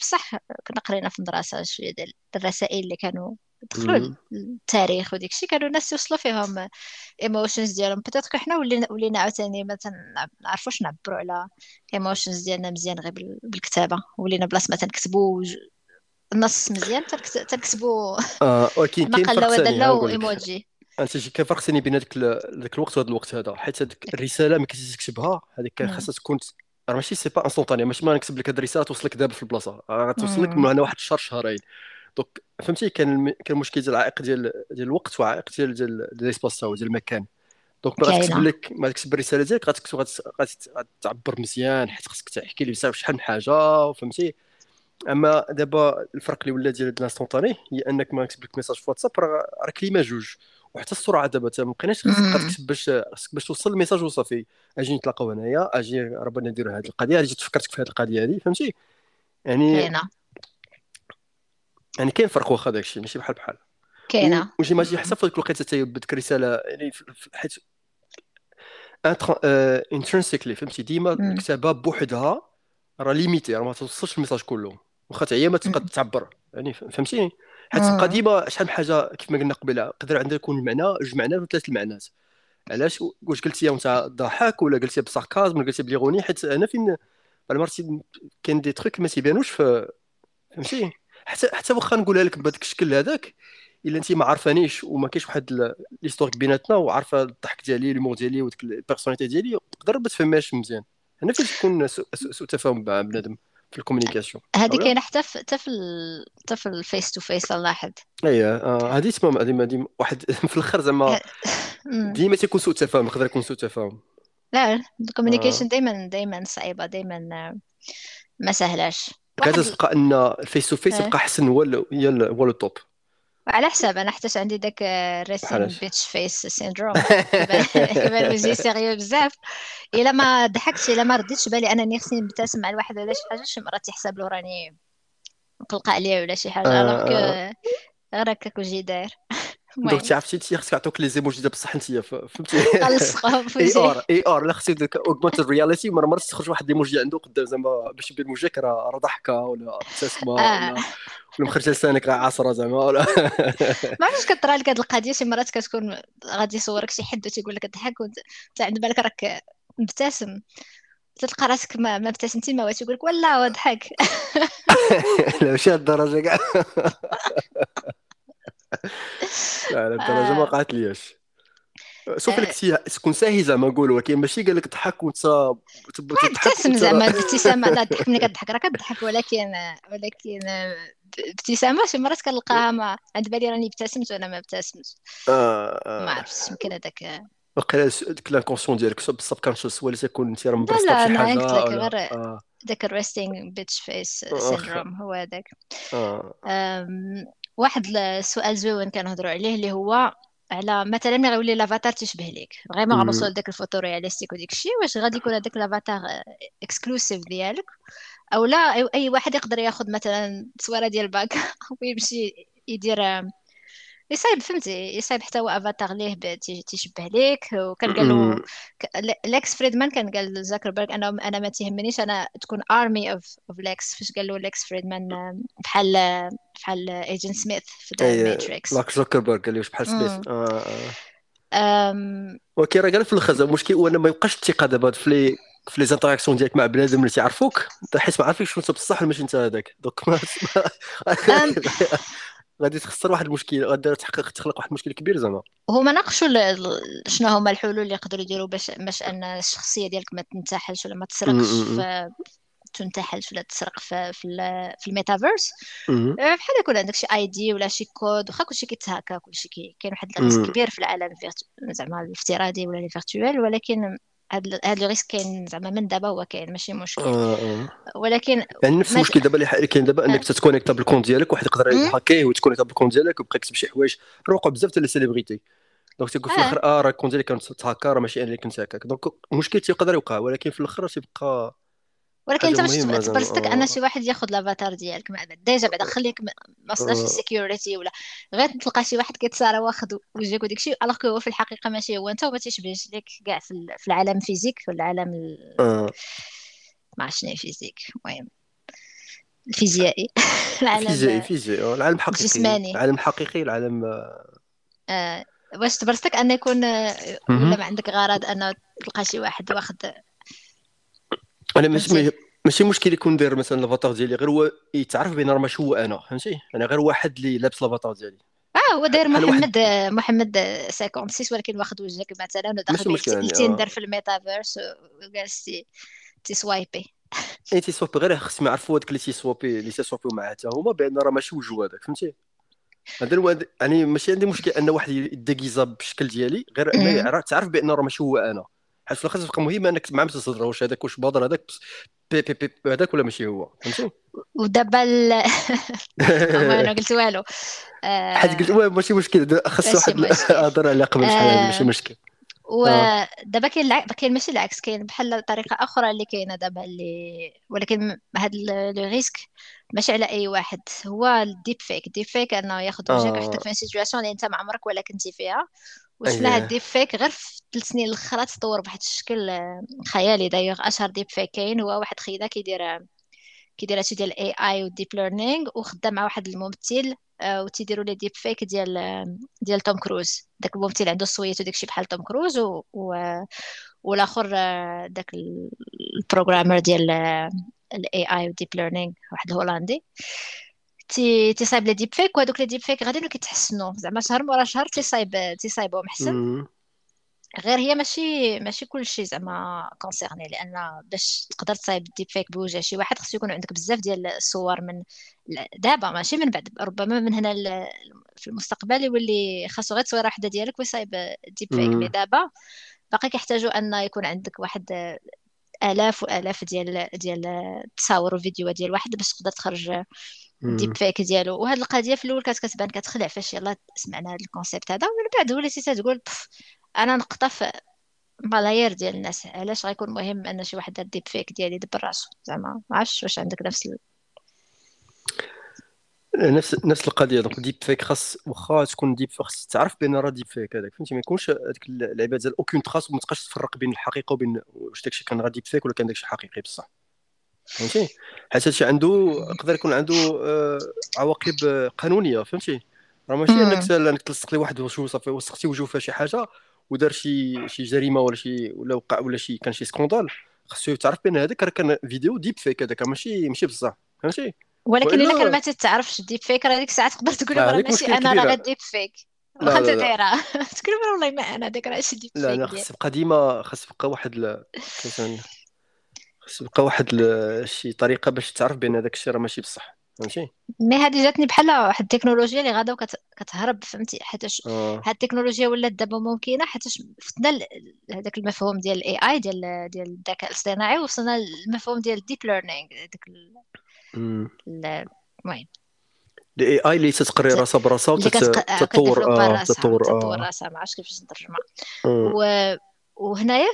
Speaker 1: بصح كنا قرينا في المدرسة شوية ديال الرسائل اللي كانوا دخلوا التاريخ وديك الشيء كانوا الناس يوصلوا فيهم emotions ديالهم. peut-être حنا ولينا ولينا عاوتاني مثلا نعرفوش نعبروا على emotions ديالنا مزيان غير بالكتابة. ولينا بلاصة ما تنكتبوا النص مزيان تنكتبوا
Speaker 2: آه [laughs] ولكن كاين فرق
Speaker 1: ثاني ايموجي
Speaker 2: أنت كاين فرق ثاني بين هذاك ذاك الوقت وهذا الوقت هذا حيت هذيك الرسالة ما كنتيش تكتبها هذيك كان خاصها تكون راه ماشي c'est pas instantané ماشي ما نكتب لك هذه الرسالة توصلك دابا في البلاصة. راه توصل لك من هنا واحد الشهر شهرين. donc فهمتي كان كان المشكل ديال العائق ديال ديال الوقت وعائق ديال ديال l'espace ديال المكان. donc ما غتكتب لك ما تكتب الرسالة ديالك غتكتب غتعبر مزيان حيت خاصك تحكي لي بزاف شحال من حاجة فهمتي؟ أما دابا الفرق اللي ولا ديال ال instantané هي أنك ما نكتب لك message في واتساب راه كلمة جوج وحتى السرعة دابا ما بقيناش خاصك تكتب باش خاصك باش توصل ال message وصافي. أجي نتلاقاو هنايا أجي ربنا نديروا هذه القضية أجي تفكرتك في هذه القضية هذه فهمتي؟ يعني كاينة. يعني كاين فرق واخا داكشي ماشي بحال بحال.
Speaker 1: كاينة.
Speaker 2: ماجي حتى في ذيك الوقيتة حتى بدك رسالة يعني حيت intrinsically فهمتي؟ ديما الكتابة بوحدها راه limité راه ما توصلش ال message كله واخا هي ما تقدر تعبر يعني فهمتيني؟ حيت تبقى ديما شحال من حاجة كيف ما قلنا قبيلة يقدر عندها يكون المعنى جوج ولا ثلاث المعنات. علاش؟ واش قلتي انت ضحك ولا قلتي ب sarcasm ولا قلتي ب l'ironie؟ حيت أنا فين مرتي كاين des trucs ما تيبانوش في فهمتي حتى حتى واخا نقولها لك بهذاك الشكل هذاك إلا انت ما عارفانيش وما كاينش واحد l'historique بيناتنا وعارفة الضحك ديالي l'humour ديالي وديك ال personnalité ديالي تقدر ما تفهمهاش مزيان. هنا فين تكون سوء تفاهم مع بنادم؟ في ال communication.
Speaker 1: هذه كاينة حتى في حتى في حتى في ال face to face لاحظ
Speaker 2: اييه هذه تمام هذه ديما واحد [laughs] في الأخر زعما [laughs] ديما تيكون سوء تفاهم يقدر يكون سوء تفاهم.
Speaker 1: لا ال communication آه. دائما دائما صعيبة دائما ما سهلاش.
Speaker 2: كتلقى إن ال face to face يبقى احسن هو هو ال top
Speaker 1: على حساب أنا حتى عندي داك resting bitch face syndrome. [laughs] يبان وجهي sérieux بزاف. إلا ما ضحكتش إلا ما رديتش بالي أنني خصني نبتسم مع الواحد ولا شي حاجة شي مرات يحسب له راني مقلقة عليه ولا شي حاجة. alors آه. غير هكاك وجهي داير.
Speaker 2: donc عرفتي انت خصك يعطوك les emojis دابا بصح انت فهمتي.
Speaker 1: اي
Speaker 2: ار اي ار لا خصك ديك اوغمنت رياليتي مره مرة تخرج واحد ليموجي عنده قدام زعما باش يبين وجهك راه ضحكة ولا ابتسامه ولا ولا مخرج لسانك راه عاصره زعما ولا [laughs]
Speaker 1: ما عرفتش كطرا لك هذه القضية شي مرات كتكون غادي يصورك شي حد وتيقول لك ضحك وانت عند بالك راك مبتسم. تلقى راسك ما ما ابتسمتي ما تيقول لك ولا ضحك [laughs]
Speaker 2: لا ماشي هاد الدرجة كاع. [laughs] لا لا الدرجه ما وقعت ليش شوف لك تكون ساهي زعما نقولوا ولكن ماشي قال لك ضحك وانت
Speaker 1: تبتسم زعما بابتسامه لا [laughs] تضحك ملي كتضحك راه كتضحك ولكن ولكن ابتسامة شي مرات كنلقاها ما عند بالي راني ابتسمت وأنا ما ابتسمتش.
Speaker 2: آه
Speaker 1: آه. ما عرفتش يمكن هذاك
Speaker 2: وقيلا ديك لانكونسيون ديالك بالسب كونشس ولا تكون انت راه حاجة لا
Speaker 1: لا غير ذاك الريستينغ بيتش فيس سيندروم هو هذاك. واحد السؤال زوين كنهضروا عليه اللي هو على مثلا ملي غيولي l'avatar تشبه ليك. vraiment غنوصل لذاك ال photo réalistique وديك الشيء واش غادي يكون هذاك l'avatar exclusif ديالك؟ أو لا أي واحد يقدر ياخذ مثلا تصويره ديال باك [laughs] ويمشي يدير يصايب فهمتي يصايب حتى هو افاتار ليه تيشبه ليك وكان قال له ليكس فريدمان كان قال لزاكربيرغ أنا أنا ما تيهمنيش أنا تكون army of of Lex. فاش قال له ليكس فريدمان بحال بحال agent سميث في The Matrix
Speaker 2: لاك زاكربيرغ قال له بحال سميث آه آه. ولكن راه قال في الأخر المشكل هو انه ما يبقاش الثقه دابا في لي في les interactions ديالك مع بنادم اللي تيعرفوك انت حيت ما عارفينش شنو انت بصح ماشي انت هذاك. donc [laughs] غادي تخسر واحد المشكل غادي تحقق تخلق واحد المشكل كبير زعما.
Speaker 1: هما ناقشوا شنو هما الحلول اللي يقدروا يديروا باش باش أن الشخصية ديالك ما تنتحلش ولا ما تسرقش في تنتحلش ولا تسرق في في, في الميتافيرس. آه، بحال يكون عندك شي ID ولا شي كود واخا كلشي كيتهاكا كلشي كاين واحد ال risque كبير في العالم زعما الافتراضي ولا le virtuel ولكن هاد هاد ال risque كاين زعما من دابا هو كاين ماشي مشكل. آه آه. ولكن
Speaker 2: يعني نفس المشكل دابا اللي كاين دابا أنك آه. تتكونيكتا بالكونت ديالك واحد يقدر يهاكيه وتكونيكتا بالكونت ديالك ويبقى يكتب شي حوايج. روقوا بزاف تاع ال celebrities. donc تيقول في الأخر آه راه الكونت ديالي كان تهكا راه ماشي أنا اللي كنت هكاك. donc المشكل تيقدر يوقع ولكن في الأخر تيبقى
Speaker 1: ولكن انت باش تبرزتك ان شي واحد ياخذ l'avatar ديالك déjà بعدا خليك ما وصلناش لل security ولا غير تلقى شي واحد كيتصارى واخد وجهك وداك الشيء alors هو في الحقيقة ماشي هو أنت وما تيشبهش لك كاع في العالم ال physique في العالم ما عرفتش شنو physique المهم. الفيزيائي. [laughs]
Speaker 2: العالم الفيزيائي فيزيائي العالم الحقيقي الجسماني. العالم الحقيقي العالم
Speaker 1: آه. واش تبرزتك أن يكون ولا ما عندك غرض أن تلقى شي واحد واخد
Speaker 2: أنا ماشي ماشي مشكل يكون داير مثلا الأفاتار ديالي غير هو يتعرف بأن راه ماشي هو أنا فهمتي؟ أنا غير واحد اللي لابس الأفاتار ديالي.
Speaker 1: آه هو داير محمد محمد 56 ولكن واخد وجهك مثلا وداخل Tinder آه. في الميتافيرس وجالس تيسوايبي [laughs]
Speaker 2: اي تيسوابي غير خصهم يعرفوا هذاك اللي تيسوابي اللي تيسوابيو معاه حتى هما بأن راه ماشي وجهه هذاك فهمتي؟ هذا يعني ماشي عندي مشكل أن واحد يديكيزا بالشكل ديالي غير أنه تعرف بان راه ماشي هو أنا. حيت في الآخر تبقى مهم أنك ما عم تهضر واش هذاك واش بادر هذاك؟ بي بي بي هذاك ولا ماشي هو؟ فهمتي؟ [laughs]
Speaker 1: ودابا [laughs] أنا قلت والو.
Speaker 2: حيت قلت ماشي مشكل خاص واحد هضر على قبل شحال ماشي مشكل
Speaker 1: ودابا كاين كاين ماشي العكس كاين بحال طريقة أخرى اللي كاينة دابا اللي ولكن هذا le risque ماشي على أي واحد. هو ال deepfake ال deepfake أنه ياخذ وجهك ويحطك في situation اللي أنت ما عمرك ولا كنتي فيها. وشفنا هاد ال deepfake غير في ثلاث سنين الأخرى تطور بواحد الشكل خيالي دايوغ. أشهر deepfake كاين هو واحد خيدا كيدير كيدير هادشي ديال ال AI وال deep learning وخدام مع واحد الممثل آه، وتيديروا les deepfakes ديال ديال توم كروز. داك الممثل عنده الصوت وداكشي بحال توم كروز و, و... والاخر آه، داك ال programmer ديال ال AI وال deep learning واحد الهولندي تي تيصايب les deepfakes وهذوك les deepfakes غادي كيتحسنوا. زعما شهر مورا شهر تيصايب تيصايبهم احسن غير هي ماشي ماشي كلشي زعما concerné لأن باش تقدر تصايب deepfake بوجه شي واحد خصو يكون عندك بزاف ديال الصور من دابا ماشي من بعد ربما من هنا في المستقبل يولي خاصو غير تصويرة وحدة ديالك ويصايب deepfake mais دابا باقي كيحتاجوا أن يكون عندك واحد آلاف وآلاف ديال ديال التصاور وفيديوهات ديال واحد باش تقدر تخرج ال deepfake ديالو. وهاد القضية في الأول كانت كتبان كتخلع فاش يلاه سمعنا هاد ال concept هذا ومن بعد وليتي تقول أنا نقطف ملايير ديال الناس علاش غيكون مهم أن شي واحد دار deepfake ديالي يدبر راسو زعما ما عرفتش واش عندك نفس ال...
Speaker 2: نفس نفس القضية donc deepfake خاص واخا تكون deepfake خاص تعرف بأن راه deepfake هذاك فهمتي؟ ما يكونش هذيك اللعبه ديال أوكين تراس وما تبقاش تفرق بين الحقيقة وبين واش داكشي كان راه deepfake ولا كان داكشي حقيقي بصح. فهمتي؟ حيت هادشي عنده يقدر يكون عنده آه، عواقب قانونية فهمتي؟ راه ماشي أنك أنك تلصق لي واحد صافي وسختي وجهه فيها شي حاجة ودار شي شي جريمة ولا شي ولا وقع ولا شي كان شي scandale خصو تعرف بأن هذاك راه كان فيديو deepfake هذاك ماشي ماشي بصح فهمتي؟
Speaker 1: ولكن إلا كان ما تتعرفش deepfake راه ديك الساعة تقدر تقول راه ماشي أنا راه ديب فيك واخا انت دايره تقول والله ما أنا داك راه شي
Speaker 2: deepfake لا لا خص يبقى ديما خص يبقى واحد خص يبقى واحد شي طريقة باش تعرف بأن هذاك الشيء راه ماشي بصح فهمتي؟
Speaker 1: mais هذه جاتني بحال واحد التكنولوجيا اللي غادا كتهرب فهمتي؟ حيتاش
Speaker 2: آه.
Speaker 1: هاد التكنولوجيا ولات دابا ممكنة حيتاش فتنا هذاك المفهوم ديال ال AI ديال ديال الذكاء الاصطناعي وصلنا للمفهوم ديال ال deep learning داك المهم.
Speaker 2: ال AI اللي تتقري راسها براسها وتطور
Speaker 1: آه تطور تطور راسها ما عرفتش كيفاش نترجمها وهنايا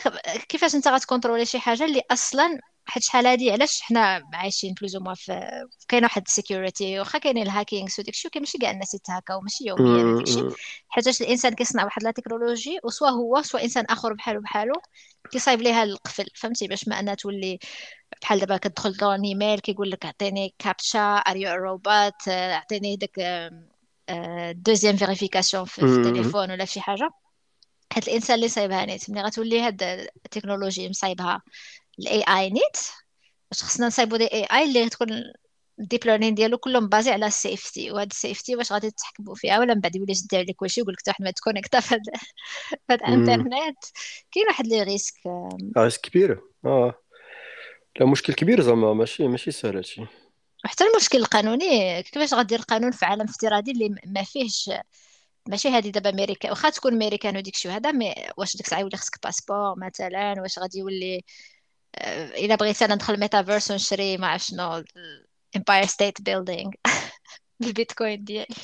Speaker 1: كيفاش انت غت contrôler شي حاجة اللي أصلا حيت شحال هادي علاش حنا عايشين plus ou moins في كاين واحد ال security واخا كاينين ال hacking وداك الشيء ماشي كاع الناس يتهاكاو ماشي يوميا داك الشيء حيت الإنسان كيصنع واحد la technologie و soit هو soit إنسان آخر بحالو بحالو كيصايب ليها القفل. فهمتي؟ باش ما انها تولي بحال دابا كتدخل dans email كيقول لك عطيني captcha are you robot عطيني داك deuxième vérification في التليفون ولا شي حاجة. حيت الإنسان اللي صايبها نيت ملي غتولي هاد التكنولوجي مصايبها ال AI نيت باش خصنا نصايبو des AI اللي تكون ال deep learning ديالو كلهم basés على ال safety وهاد ال safety واش غادي تحكموا فيها؟ ولا من بعد يولي يدير لك كلشي يقول لك حتى واحد ما ت connecta في هاد الإنترنت. كاين واحد لي ريسك
Speaker 2: ريسك كبير. آه. لا مشكل كبير زعما ماشي ماشي سهل هادشي.
Speaker 1: وحتى المشكل القانوني كيفاش غدير القانون في عالم افتراضي اللي ما فيهش ماشي هذه دابا أمريكا. واخا تكون أمريكان وديك الشيء هذا mais واش ديك الساعة يولي خصك passeport مثلا واش غادي يولي آه، إلا بغيت أنا ندخل ميتافيرس ونشري ما عرف شنو امباير ستيت بيلدينغ بالبيتكوين ديالي.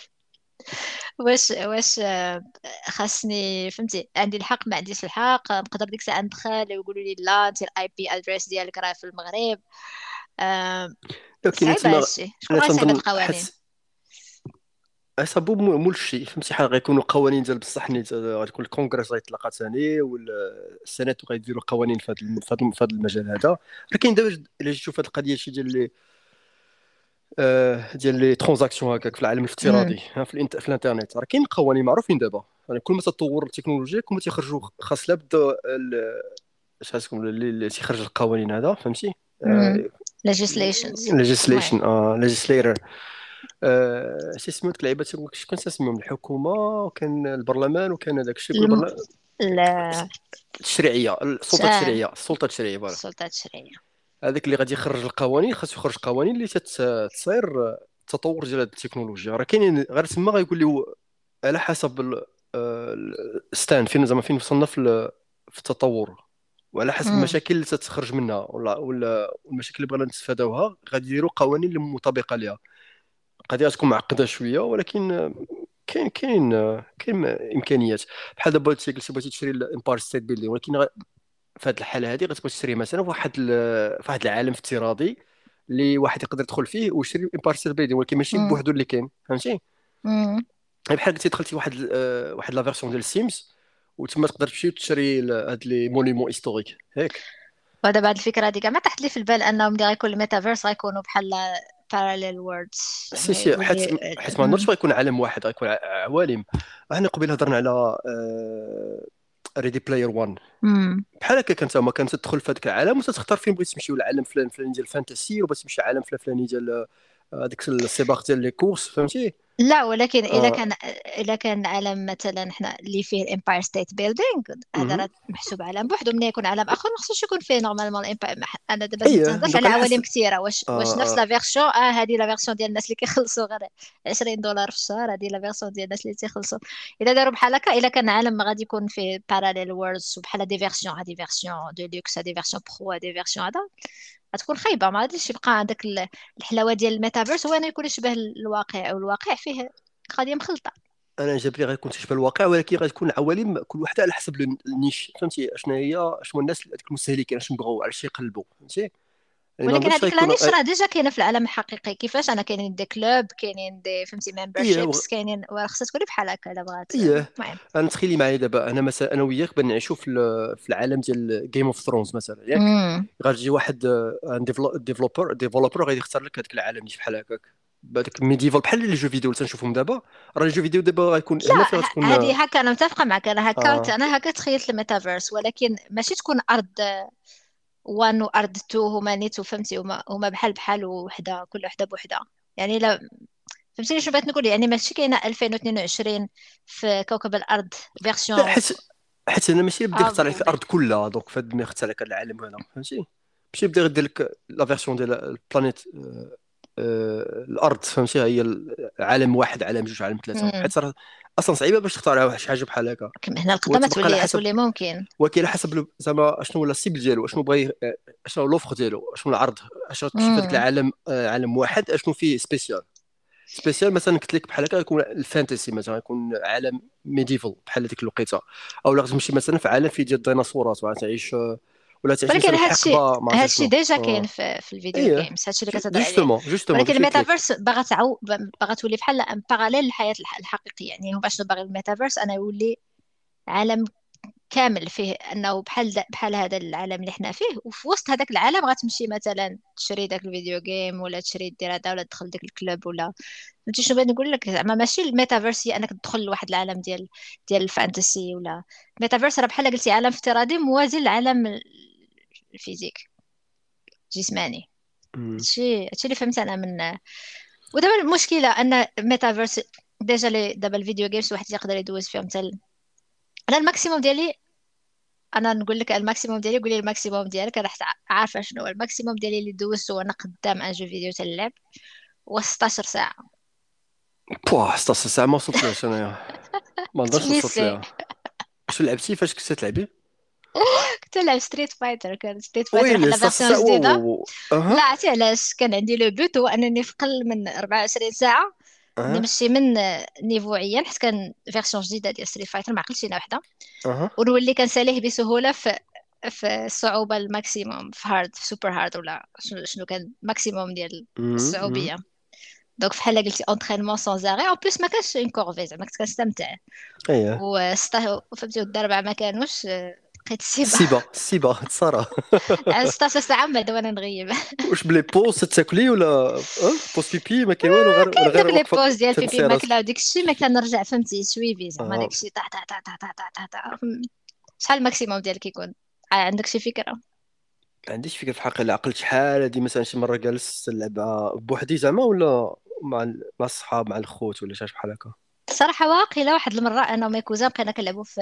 Speaker 1: واش واش آه، خاصني فهمتي عندي الحق ما عنديش الحق نقدر ديك الساعة ندخل ويقولوا لي لا انت ال IP address ديالك راه في المغرب. صعيب هادشي. شكون غيصيب القوانين؟
Speaker 2: صابو مول الشيء فهمتي؟ حال غيكونوا قوانين ديال بصح نيت غتكون الكونغرس غيطلق ثاني ولا السنات غيديروا قوانين في هذا المجال هذا. ولكن دابا إلا جيتو في هذه القضية شي ديال اللي آه، ديال les transactions هكاك في العالم الافتراضي في, الانت... في الإنترنت راه كاين قوانين معروفين دابا. يعني كل ما تطور التكنولوجيا كل ما تيخرجوا خاص لابد اش غتكون اللي تيخرج القوانين هذا فهمتي؟
Speaker 1: legislations.
Speaker 2: legislation آه legislator. آه، ديك اللعيبه شكون تسميهم الحكومة وكان البرلمان وكان هذاك الشيء. لا. التشريعيه السلطة التشريعيه السلطة التشريعيه
Speaker 1: فوالا. السلطة التشريعيه
Speaker 2: هذاك اللي غادي يخرج القوانين خاصو يخرج قوانين اللي تصير التطور ديال التكنولوجيا. راه كاينين غير تما غيقول لي على حسب ال stand فين زعما فين وصلنا في في التطور. وعلى حسب المشاكل اللي تتخرج منها ولا ولا المشاكل اللي بغينا نتفاداوها غادي يديروا قوانين اللي مطابقة ليها. القضية تكون معقدة شوية ولكن كاين كاين كاين إمكانيات. بحال دابا قلتي بغيتي تشري الامباير ستيت بيلدينغ ولكن في هذه الحالة هذه غتبغي تشري مثلا في واحد في واحد العالم افتراضي اللي واحد يقدر يدخل فيه ويشري امباير ستيت بيلدينغ ولكن ماشي بوحدو اللي كاين فهمتي؟ بحال قلتي دخلتي واحد واحد la version ديال سيمز وتما تقدر تمشي وتشري هاد les monuments historiques ياك
Speaker 1: ودابا هاد الفكرة هذيك ما تحت لي في البال أنهم ملي غيكون الميتافيرس غيكونوا بحال parallel worlds.
Speaker 2: si si حيت حيت ما عمرش غيكون عالم واحد غيكون عوالم. إحنا قبيل هضرنا على Ready Player 1 بحال هكا كانت هما كانت تدخل في هذاك العالم وتختار فين بغيتي تمشي العالم فلان فلان ديال ال fantasy ولا تمشي عالم فلان فلاني ديال هذيك السباق ديال les courses فهمتي؟
Speaker 1: لا ولكن إذا آه. كان إذا كان عالم مثلا إحنا اللي فيه الامباير ستيت بيلدينغ هذا راه محسوب عالم بوحدو ملي يكون عالم آخر ما خصوش يكون فيه normalement الامباير أنا دابا نهضر على عوالم كثيره واش آه واش نفس la version آه هذه la version ديال الناس اللي كيخلصوا غير 20 دولار في الشهر. هذه la version ديال الناس اللي تيخلصوا. إذا داروا بحال هكا الا كان عالم غادي يكون فيه parallel worlds وبحال des versions هذه version de luxe هذه version pro هذه version هذا. غتكون خايبة ما غاديش يبقى عندك الحلاوة ديال الميتافيرس هو انه يكون يشبه الواقع أو الواقع فيه قضية مخلطة.
Speaker 2: أنا جاب لي غيكون تشبه الواقع ولكن غتكون عوالم كل وحدة على حسب ال niche. فهمتي؟ اشنا هي؟ شنو الناس المستهلكين أش يبغوا على شي يقلبوا فهمتي؟
Speaker 1: ولكن هذيك لانيش راه déjà كاينة في العالم الحقيقي. كيفاش؟ أنا كاينين des clubs كاينين دي فهمتي memberships كاينين خصها تكون بحال هكا إلا بغات.
Speaker 2: إيه. أنا تخيلي معايا دابا أنا مثلا أنا وياك بنعيشوا في في العالم ديال Game of Thrones مثلا ياك؟ غادي واحد développeur développeur غادي يختار لك هذاك العالم اللي بحال هكاك. بهذاك médiéval بحال les jeux vidéo اللي تنشوفهم دابا. راه les jeux vidéo دابا غيكون
Speaker 1: هنا فين غتكون هذه هكا أنا متفقة معك أنا هكا آه. أنا هكا تخيلت الميتافيرس ولكن ماشي تكون أرض 1 وارض 2 هما نيت فهمتي؟ هما هما بحال بحال وحدة كل وحدة بوحدة. يعني لا فهمتيني شنو بغيت نقول؟ يعني ماشي كاينة 2022 في كوكب الأرض version
Speaker 2: حيت حيت أنا ماشي بدي نختار عليك الأرض كلها donc فهاد ما اختار لك العالم هذا فهمتي؟ ماشي بدي غير لك la version ديال ال planète آه، الأرض فهمتي؟ هي عالم واحد عالم جوج عالم ثلاثة. حيت صراحة أصلا صعيبة باش تختار شي حاجة بحال هكا.
Speaker 1: هنا القدامى تولي تولي ممكن.
Speaker 2: ولكن على حسب زعما شنو هو ال cible ديالو شنو بغى شنو l'offre ديالو شنو العرض شنو في هذاك العالم آه، عالم واحد شنو فيه spécial spécial مثلا قلت لك بحال هكا يكون ال fantasy مثلا يكون عالم médiéval بحال هذيك الوقيتة. أو لا تمشي مثلا في عالم فيه ديال الديناصورات تعيش ولا تعيش
Speaker 1: ولكن هادشي هادشي déjà كاين في, في الفيديو إيه. games هادشي اللي كتهضر عليه. justement ولكن الميتافيرس باغا تعو باغا تولي بحال parallèle للحياه الحقيقية. يعني هو شنو باغي الميتافيرس أنا يولي عالم كامل فيه أنه بحال بحال هذا العالم اللي حنا فيه وفي وسط هذاك العالم غتمشي مثلا تشري داك ال video game ولا تشري دير هذا ولا تدخل داك ال club ولا فهمتي شنو بغيت نقول لك؟ زعما ماشي الميتافيرس هي أنك تدخل لواحد العالم ديال ديال ال fantasy ولا الميتافيرس راه بحال قلتي عالم افتراضي موازي للعالم ال physique. جسماني. هادشي هادشي اللي فهمت أنا من ودابا المشكلة أن ميتافيرس déjà les دابا ال video games واحد يقدر يدوز فيهم حتى أنا ال maximum ديالي أنا نقول لك ال maximum ديالي قولي ال maximum ديالك حتى عارفة شنو هو. ال maximum ديالي اللي دوزته وأنا قدام أن jeu vidéo تاع اللعب هو 16 ساعة.
Speaker 2: Bah 16 ساعة ما وصلتش انايا ما نقدرش [laughs] نوصل ليها واش لعبتي؟ فاش كنت تلعبي؟
Speaker 1: كنت نلعب Street Fighter كان Street Fighter واحد version جديدة. لا عرفتي علاش؟ كان عندي le but هو أنني في قل من 24 ساعة نمشي من niveau عيان حيت كان version جديدة ديال Street Fighter ما عقلتش شي وحدة. ونولي كنساليه بسهولة في في الصعوبة ال maximum في hard في super hard ولا شنو كان maximum ديال الصعوبية. Donc بحال قلتي entraînement sans arrêt en plus ما كانش une corvée زعما كنت كنستمتع.
Speaker 2: اييه
Speaker 1: و فهمتي الدربعه ما كانوش بقيت سيبا
Speaker 2: سيبا [laughs] سيبا تصرا
Speaker 1: 16 ساعه من بعد وأنا نغيب. [laughs]
Speaker 2: واش بلي بوز تاكلي ولا بوز بيبي ما كاين والو غير
Speaker 1: غير لي بوز ديال بيبي؟ ماكلة وديك الشيء ما كنرجع فهمتي؟ سويفي زعما داك الشيء طا طا طا طا طا طا شحال الماكسيموم ديالك يكون؟ عندك شي فكرة؟
Speaker 2: ما عنديش فكرة في الحقيقة عقلت شحال. هادي مثلا شي مرة جالس نلعبها بوحدي زعما ولا مع مع الصحاب مع الخوت ولا شي بحال هكا؟
Speaker 1: الصراحه واقيلا واحد المرة أنا و mes cousins بقينا كنلعبوا في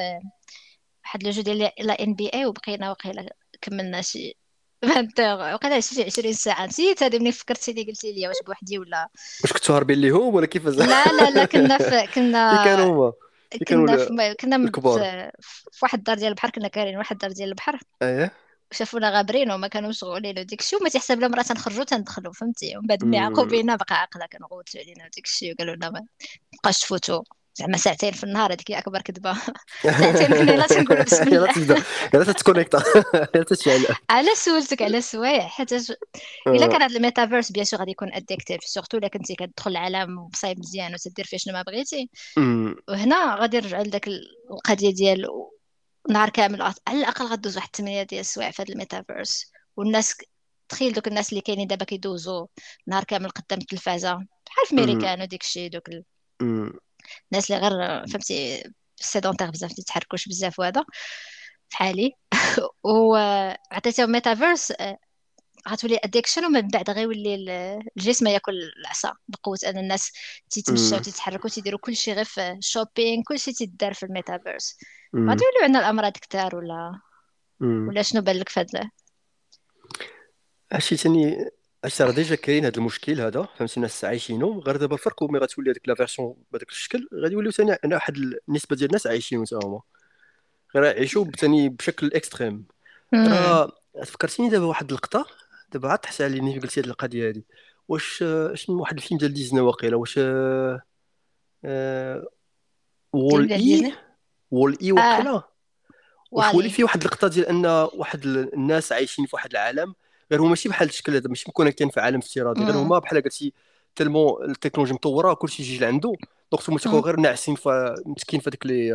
Speaker 1: واحد le jeu ديال la NBA وبقينا واقيلا كملنا شي 20 وقيلا شي 20 ساعة. نسيت هذه ملي فكرتيني قلتي لي واش بوحدي ولا؟
Speaker 2: واش كنتو هاربين ليهم ولا كيفاش؟
Speaker 1: لا لا لا كنا في كنا [laughs]
Speaker 2: كانوا هما.
Speaker 1: كنا في كنا في واحد الدار ديال البحر كنا كارين واحد الدار ديال البحر.
Speaker 2: اييه
Speaker 1: شافونا غابرين وما كانوا مشغولين وديك الشيء وما تيحسب لهم راه تنخرجوا تندخلوا فهمتي؟ ومن بعد ملي عاقوا بينا بقى عاقلة كنغوتوا علينا وديك الشيء وقالوا لنا ما تبقاش تفوتوا. زعما ساعتين في النهار هذيك أكبر كذبة. [laughs] ساعتين من لا تنقول بسم الله.
Speaker 2: يلا تبدا تت connecta [laughs] تشعل
Speaker 1: على سولتك على سوايع. حيت إلا كان هذا الميتافيرس bien sûr غادي يكون addictif surtout إلا كنتي كتدخل العالم بصايب مزيان وتدير فيه شنو ما بغيتي. وهنا غادي نرجع لذاك القضية ديال نهار كامل على الأقل غدوز واحد 8 ديال السوايع في هذا الميتافيرس. والناس تخيل دوك الناس اللي كاينين دابا كيدوزو. نهار كامل قدام التلفازة. بحال في ميريكان وديك الشيء دوك الناس اللي غير فهمتي sédentaires بزاف تيتحركوش بزاف وهذا فحالي وعطيتيهم ميتافيرس غتولي addiction ومن بعد غيولي الجسم ياكل العصا بقوة أن الناس تيتمشاو تيتحركوا تيديروا كلشي غير في ال shopping كلشي تيدار في الميتافيرس. غادي يوليو عندنا الأمراض كثار ولا؟ ولا شنو بان لك في هذا
Speaker 2: هادشي ثاني اش راه déjà كاين هذا المشكل هذا فهمتي الناس عايشينو غير دابا الفرق ملي غتولي هذيك la version بهذاك الشكل غادي يوليو ثاني واحد النسبة ديال الناس عايشين حتى هما. غير يعيشوا ثاني بشكل extrême راه فكرتيني دابا واحد اللقطة دابا عاد تحس علي قلتي هذه القضية هذه واش شنو واحد الفيلم ديال ديزني واقيلا؟ واش آه WALL-E WALL-E واقيلا؟ واش ولي فيه واحد اللقطة ديال أن واحد الناس عايشين في واحد العالم غير هما ماشي بحال الشكل هذا ماشي م connectين في عالم افتراضي غير هما بحال قلتي tellement التكنولوجيا مطورة كلشي يجي لعندو donc هما تيكونوا غير ناعسين في مسكين في هذيك les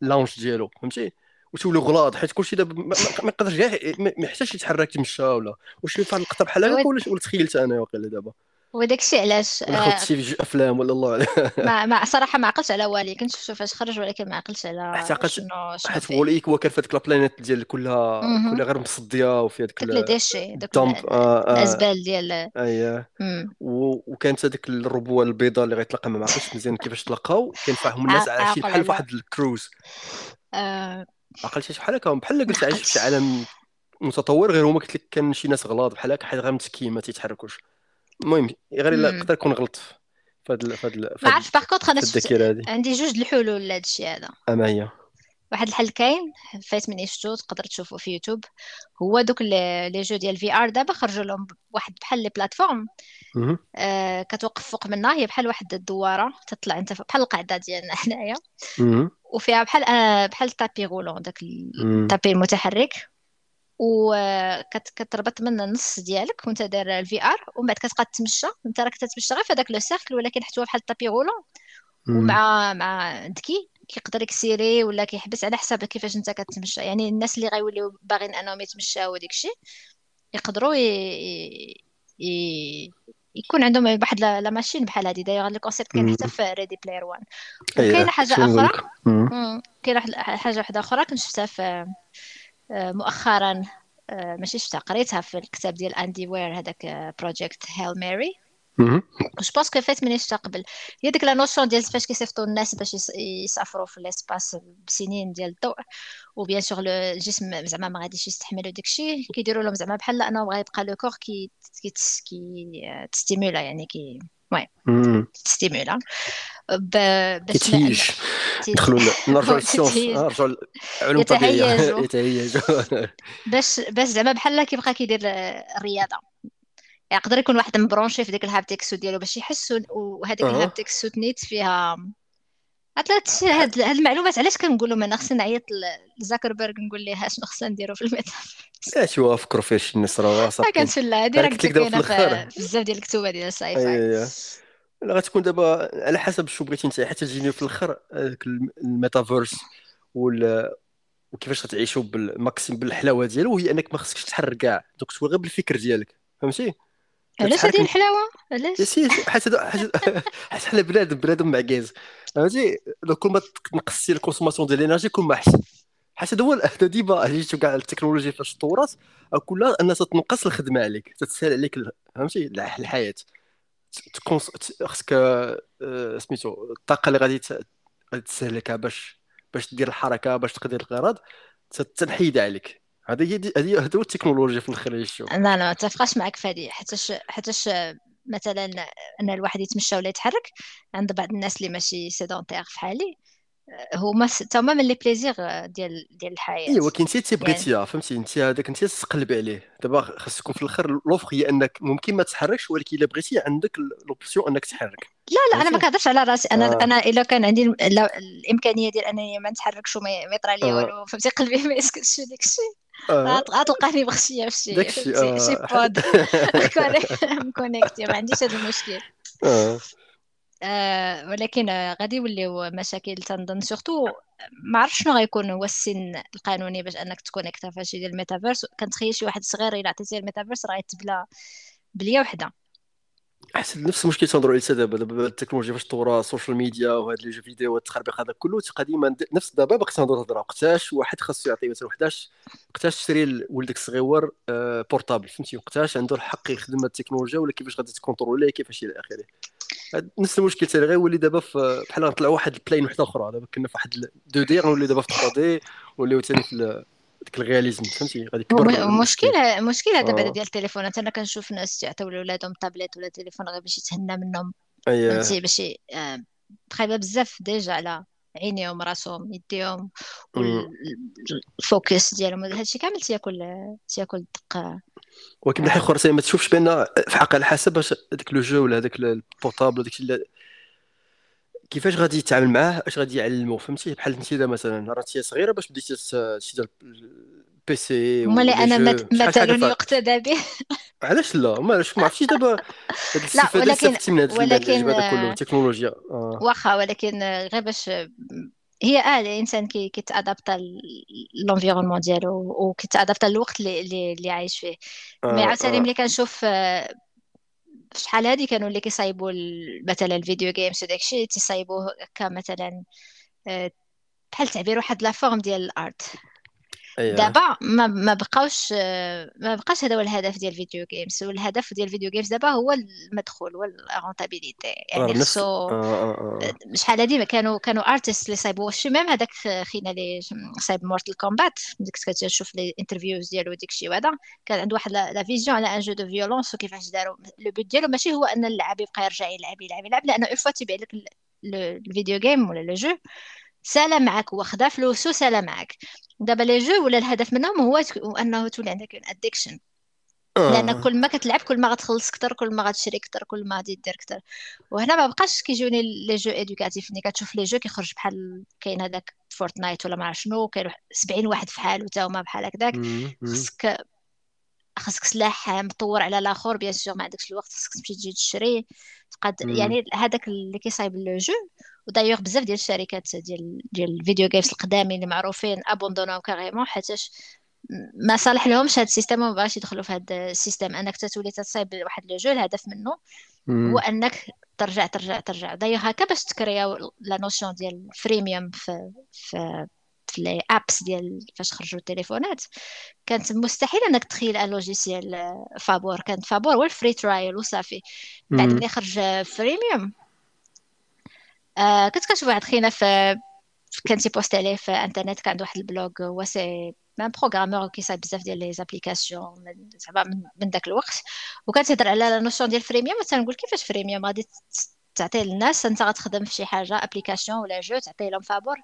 Speaker 2: lounges ديالو فهمتي؟ وتولوا غلاظ حيت كلشي دابا ما يقدرش ما يحتاجش يتحرك يتمشى ولا. واش في اللقطه بحال هكا ولا تخيلت أنا واقيلا دابا؟
Speaker 1: وداك الشيء علاش
Speaker 2: خدت شي في أفلام ولا الله
Speaker 1: ما [laughs] ما صراحة ما عقلتش على والي كنت شفت فاش خرج ولكن ما عقلتش على
Speaker 2: اعتقد شنو حيت WALL-E هو كان في هذيك ال planète ديال كلها كلها غير مصدية وفي هذيك
Speaker 1: دوك ديشي دوك الأزبال ديال
Speaker 2: اييه وكانت هذيك الربوة البيضاء اللي غيتلقى ما عرفتش مزيان كيفاش تلقاو. كان فيهم الناس عايشين بحال في واحد الكروز. عقلتي بحال هكا. بحال قلت عايش في عالم متطور غير هما قلت لك كان شي ناس غلاظ بحال هكا حيت غير مسكين ما تيتحركوش. المهم غير إلا نقدر نكون غلط في في هذا
Speaker 1: ما عرفتش par contre أنا عندي جوج الحلول لهذا الشيء هذا.
Speaker 2: أما هي.
Speaker 1: واحد الحل كاين فايت مني شفتو تقدر تشوفو في يوتيوب. هو دوك les jeux ديال VR دابا خرجوا لهم واحد بحال les plateformes. آه كتوقف فوق منها هي بحال واحد الدواره تطلع أنت بحال القعده ديالنا [laughs] حنايا وفيها بحال آه بحال ال tapis roulant داك ال tapis المتحرك. وكتربط من النص ديالك وانت داير ال VR ومن بعد كتبقى تمشى انت راك تتمشى غير في هذاك le cercle ولكن حتى بحال ال tapis roulant ومع مع ذكي كيقدر ي accélérer ولا كيحبس على حسب كيفاش انت كتمشى. يعني الناس اللي غيوليو باغيين انهم يتمشاو وديك الشيء يقدروا ي... ي... يكون عندهم واحد la machine بحال هذه d'ailleurs ال concept كاين حتى في Ready Player 1 وكاينة حاجة أخرى؟ كاينة حاجة واحدة أخرى كنت شفتها في مؤخرا ماشي شفتها قريتها في الكتاب ديال اندي وير هذاك Project Hail Mary je pense que فات من قبل هي ديك la notion ديال كيفاش كيصيفطوا الناس باش يسافروا في ال espace بسنين ديال الضوء و bien sûr الجسم زعما ما غاديش يستحملوا داك الشيء كيديروا لهم زعما بحال انه بغا يبقى le corps كي كي تستيمولا يعني كي وي تستيمولا
Speaker 2: باش يدخلوا نرجعوا لل science نرجعوا للعلوم الطبيعيه يتهيجوا
Speaker 1: باش باش زعما بحال كيبقى كيدير الرياضه يقدر يكون واحد مبرونشي في ديك ال haptic suit ديالو باش يحس وهذيك
Speaker 2: أه.
Speaker 1: ال haptic suit نيت فيها عطلت هاد هاد المعلومات علاش كنقولهم أنا خصني نعيط لزاكربرغ نقول ليه شنو خصنا نديرو في الميتا
Speaker 2: اش هو فكروا فيه شي الناس راه
Speaker 1: صافي كنتفلا هادي راه كاينة في بزاف ديال الكتب ديال ال sci-fi
Speaker 2: غتكون دابا على حسب شو بغيتي انت حتى تجيني في الآخر الميتافيرس وال وكيفاش غتعيشوا بال maximum بالحلاوة ديالو هي أنك ما خصكش تحرك كاع. دوك غير بالفكر ديالك فهمتي؟
Speaker 1: علاش هذه الحلاوة؟ علاش
Speaker 2: حيت حيت حنا بنادم بنادم معكاز فهمتي؟ كل ما تنقصي ال consommation ديال ال énergie كل ما أحسن. حيت هذا هو هذا ديما جيتو كاع التكنولوجيا فاش تطورات كلها أنها تنقص الخدمة عليك تتسهل عليك فهمتي؟ الحياة. خصك آه، سميتو الطاقة اللي غادي غادي تستهلكها باش باش دير الحركة باش تقدر الغرض تنحيد عليك. هذه هي هذه هو التكنولوجيا في الآخر
Speaker 1: يشوف لا لا ما اتفقش معك في هذه. حيتاش حيتاش مثلا أن الواحد يتمشى ولا يتحرك عند بعض الناس اللي ماشي sédentaires في حالي. هما تما من les plaisirs ديال ديال الحياة.
Speaker 2: ايوا كاين انت تبغيتيها. فهمتي؟ أنت هذاك انت تقلب عليه. دابا خاص تكون في الآخر l'offre هي أنك ممكن ما تحركش ولكن إلا بغيتي عندك l'option أنك تحرك.
Speaker 1: لا لا أنا ما كنهضرش على راسي. أنا آه. أنا إلا كان عندي الإمكانية ديال أنني ما نتحركش وما يطرى لي آه. والو. فهمتي؟ قلبي ما يسكتش داك الشيء. آه. غتلقاني مغشيه في شي شي آه. pod مكونيكتي [laughs] [laughs] [laughs] ما عنديش هذا المشكل. آه. آه ولكن غادي يوليو مشاكل تنظن surtout ما عرفتش شنو غيكون هو السن القانوني باش انك تكونيكتا فشي ديال الميتافيرس. كنتخيل شي واحد صغير إلا عطيتيه الميتافيرس راه يتبلا بلية وحدة.
Speaker 2: أحسن نفس المشكل تنهضروا عليه دابا دابا التكنولوجيا فاش طورا ال social media وهاد les jeux vidéo والتخربيق هذا كله قديما نفس دابا باقي تنهضروا الهضره وقتاش واحد خاصو يعطي مثلا وحداش وقتاش تشري لولدك الصغيور portable فهمتي؟ وقتاش عنده الحق يخدم التكنولوجيا ولا كيفاش غادي تكونتروليه كيفاش إلى آخره؟ نفس المشكل تاني غيولي دابا بحال غنطلعوا واحد ال plan وحده أخرى. دابا كنا في واحد 2D غنولي دابا في 3D وليو ثاني في ديك ال réalisme فهمتي؟ غادي
Speaker 1: يكبر مشكل مشكل هذا بعدا ديال التليفونات أنا كنشوف ناس تعطيو لولادهم طابليت ولا تليفون غير باش يتهنى منهم. فهمتي؟ باش خايبه بزاف déjà على عينيهم راسهم يديهم وال focus ديالهم. هادشي كامل تياكل تياكل الدقة.
Speaker 2: ولكن من ناحيه أخرى ما تشوفش بأن في حق على حسب هذاك le jeu ولا هذاك ال portable داك كيفاش غادي يتعامل معاه؟ اش غادي يعلمو؟ فهمتي؟ بحال انت مثلا راه انت صغيرة باش بديتي شي ال PC
Speaker 1: مالي أنا مثل يقتدى به
Speaker 2: علاش لا؟ ما علاش ما عرفتش دابا. لا ولكن ولكن التكنولوجيا.
Speaker 1: آه. واخا ولكن غير باش هي آه الإنسان كي كيتادابتا l'environnement ديالو وكيتادابتا للوقت اللي اللي عايش فيه. آه mais عاوتاني آه. ملي كنشوف آه، شحال هادي كانوا اللي كيصايبوا مثلا ال video games وداكشي تيصايبوه كمثلا آه، بحال تعبير واحد la forme ديال ال art أيوة. دابا ما ما بقاوش ما بقاش هذا هو الهدف ديال ال video games والهدف ديال ال video games دابا هو المدخول هو ال rentabilité يعني خصو آه آه آه. شحال هادي كانوا كانوا artistes اللي صايبوا شي ميم هذاك خينا اللي صايب Mortal Kombat ديك كتشوف les interviews ديالو ديك الشيء وهذا. كان عنده واحد la vision على ان jeu de violence وكيفاش داروا le but ديالو ماشي هو أن اللعاب يبقى يرجع يلعب يلعب يلعب. لأنه une fois تيبيع لك ال video game ولا le jeu سالا معك واخدا فلوسو سالا معك دابا les jeux ولا الهدف منهم هو أنه تولي عندك addiction آه. لأن كل ما كتلعب كل ما غتخلص أكثر كل ما غتشري أكثر كل ما غادي دير أكثر وهنا ما بقاش كيجوني les jeux éducatifs ملي كتشوف le jeu كيخرج بحال كاين هذاك Fortnite ولا ما عرف شنو كاين 70 واحد في حاله حتى هما بحال هكذاك. خصك خاصك سلاح مطور على الآخر bien sûr ما عندكش الوقت خاصك تمشي تجي تشري. تقاد يعني هذاك اللي كيصايب le jeu. و d'ailleurs بزاف ديال الشركات ديال ديال ال video games القدامين اللي معروفين ابوندوناو carrément حيتاش ما صالح لهمش هذا ال système وما بغاش يدخلوا في هذا ال système. أنك تتولي تصايب واحد le jeu الهدف منه هو أنك ترجع ترجع ترجع. دايوغ هكا باش تكرياو la notion ديال freemium في في في les apps ديال فاش خرجوا التليفونات. كانت مستحيل أنك تخيل أن logiciel فابور. كانت فابور هو ال free trial وصافي. بعد ملي خرج freemium آه كنت كنشوف واحد خينا في كان post عليه في انترنت كان عنده واحد ال blog هو c'est un programmeur كيصايب بزاف ديال les applications زعما من, داك الوقت. وكان تهضر على la notion ديال freemium تنقول كيفاش freemium؟ غادي تعطي للناس انت غتخدم في شي حاجة application ولا jeu تعطي لهم فابور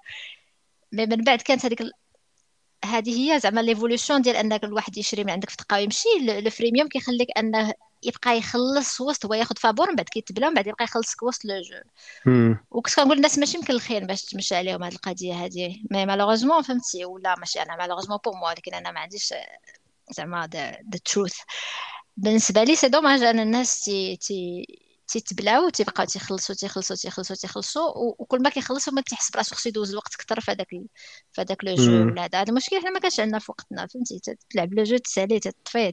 Speaker 1: mais من بعد كانت هذيك هذه هي زعما l'évolution ديال أنك الواحد يشري من عندك في دقه ويمشي ال freemium كيخليك أنه يبقى يخلص وسط هو ياخذ فابور من بعد كيتبلا ومن بعد يبقى يخلصك وسط le jeu. وكنت كنقول الناس ماشي يمكن الخير باش تمشي عليهم هذه القضية هذه mais malheureusement فهمتي؟ ولا ماشي أنا malheureusement pour moi ولكن أنا ما عنديش زعما the truth بالنسبة لي c'est dommage أن الناس تي تي تيتبلاو تيبقاو تيخلصوا تيخلصوا تيخلصوا تيخلصوا وكل ما كيخلصوا ما كيحس براسو خصو يدوز الوقت أكثر في هذاك في هذاك le jeu ولا هذا. المشكل حنا ما كانش عندنا في وقتنا فهمتي؟ تلعب le jeu تسالي تطفي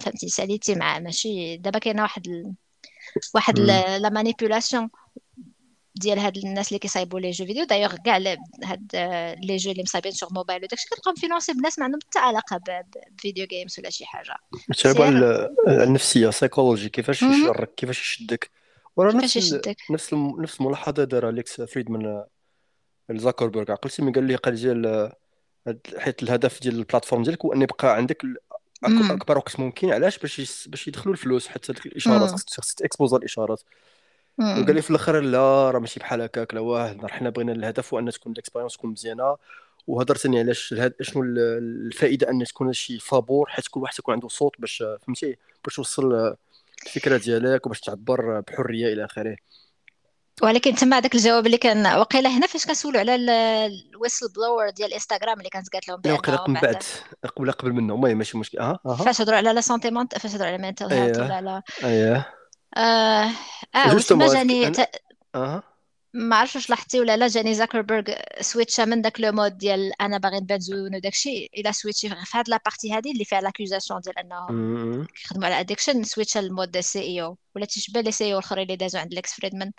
Speaker 1: فهمتي ساليتي معاه ماشي دابا كاينة واحد ال... واحد la manipulation ديال هاد الناس اللي كيصايبوا les jeux vidéo. d'ailleurs كاع هاد les jeux اللي مصايبين sur mobile وداكشي كتلقاهم financés بناس ما عندهم حتى علاقة ب video games ولا شي حاجة.
Speaker 2: تابع النفسية سايكولوجي كيفاش يشرك كيفاش يشدك؟ ورا نفس يشدك؟ نفس نفس الملاحظة دارها ليكس فريدمان زاكربرغ عقلتي من قال لي قال ديال حيت الهدف ديال البلاتفورم ديالك هو أن يبقى عندك أكبر وقت ممكن علاش؟ باش باش يدخلوا الفلوس حتى الإشارات خصك تاكسبوزا الإشارات. وقال لي في الآخر لا راه ماشي بحال هكاك لا واه حنا بغينا الهدف هو ان تكون الإكسبيريونس تكون مزيانة. وهضرتني علاش شنو الفائدة أن تكون شي فابور حيت كل واحد يكون عنده صوت باش فهمتي؟ باش توصل الفكرة ديالك وباش تعبر بحرية إلى آخره.
Speaker 1: ولكن تما هذاك الجواب اللي كان وقيله هنا فاش كنسولوا على ال whistleblower ديال انستغرام اللي كانت قالت لهم
Speaker 2: بان وقيله من بعد قبل قبل منه. المهم ماشي مشكل. آه,
Speaker 1: آه. فاش هضروا على la santé فاش هضروا على mental health ولا على
Speaker 2: اييه
Speaker 1: آه آه وتما جاني ت... آه ما عرفتش واش لاحظتي ولا لا جاني زاكربرغ سويتشا من داك le mode ديال أنا باغي نبان زوين وداك الشيء إلى سويتشي في هاد la partie هادي اللي فيها l'accusation ديال انهم كيخدموا على addiction سويتشا ال mode CEO ولا تيشبه les CEO الأخرين اللي دازوا عند ليكس فريدمان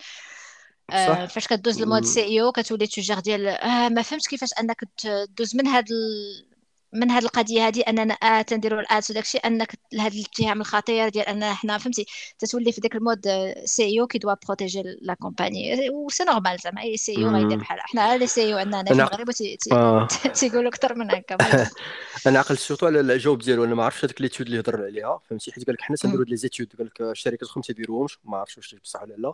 Speaker 1: آه فاش كدوز ال mode CEO كتولي toujours ديال آه ما فهمتش كيفاش أنك تدوز من هاد ال... من هذه القضية هذه أننا آه تنديروا ال ads وداك الشيء أنك هذا الاتهام الخطير ديال ان حنا فهمتي؟ تتولي في ذاك ال mode CEO كي doit protéger la compagnie. c'est normal زعما أي CEO غيدير بحال حنا. les CEO عندنا هنا في المغرب آه. [laughs] تيقولوا أكثر من هكا [laughs]
Speaker 2: أنا عقلت surtout على الجواب ديالو. أنا ما عرفتش هذيك l'étude اللي هضر عليها فهمتي؟ حيت قال لك حنا تنديروا les études قال لك الشركات الاخرى ما تيديروهمش. ما عرفتش واش بصح ولا لا.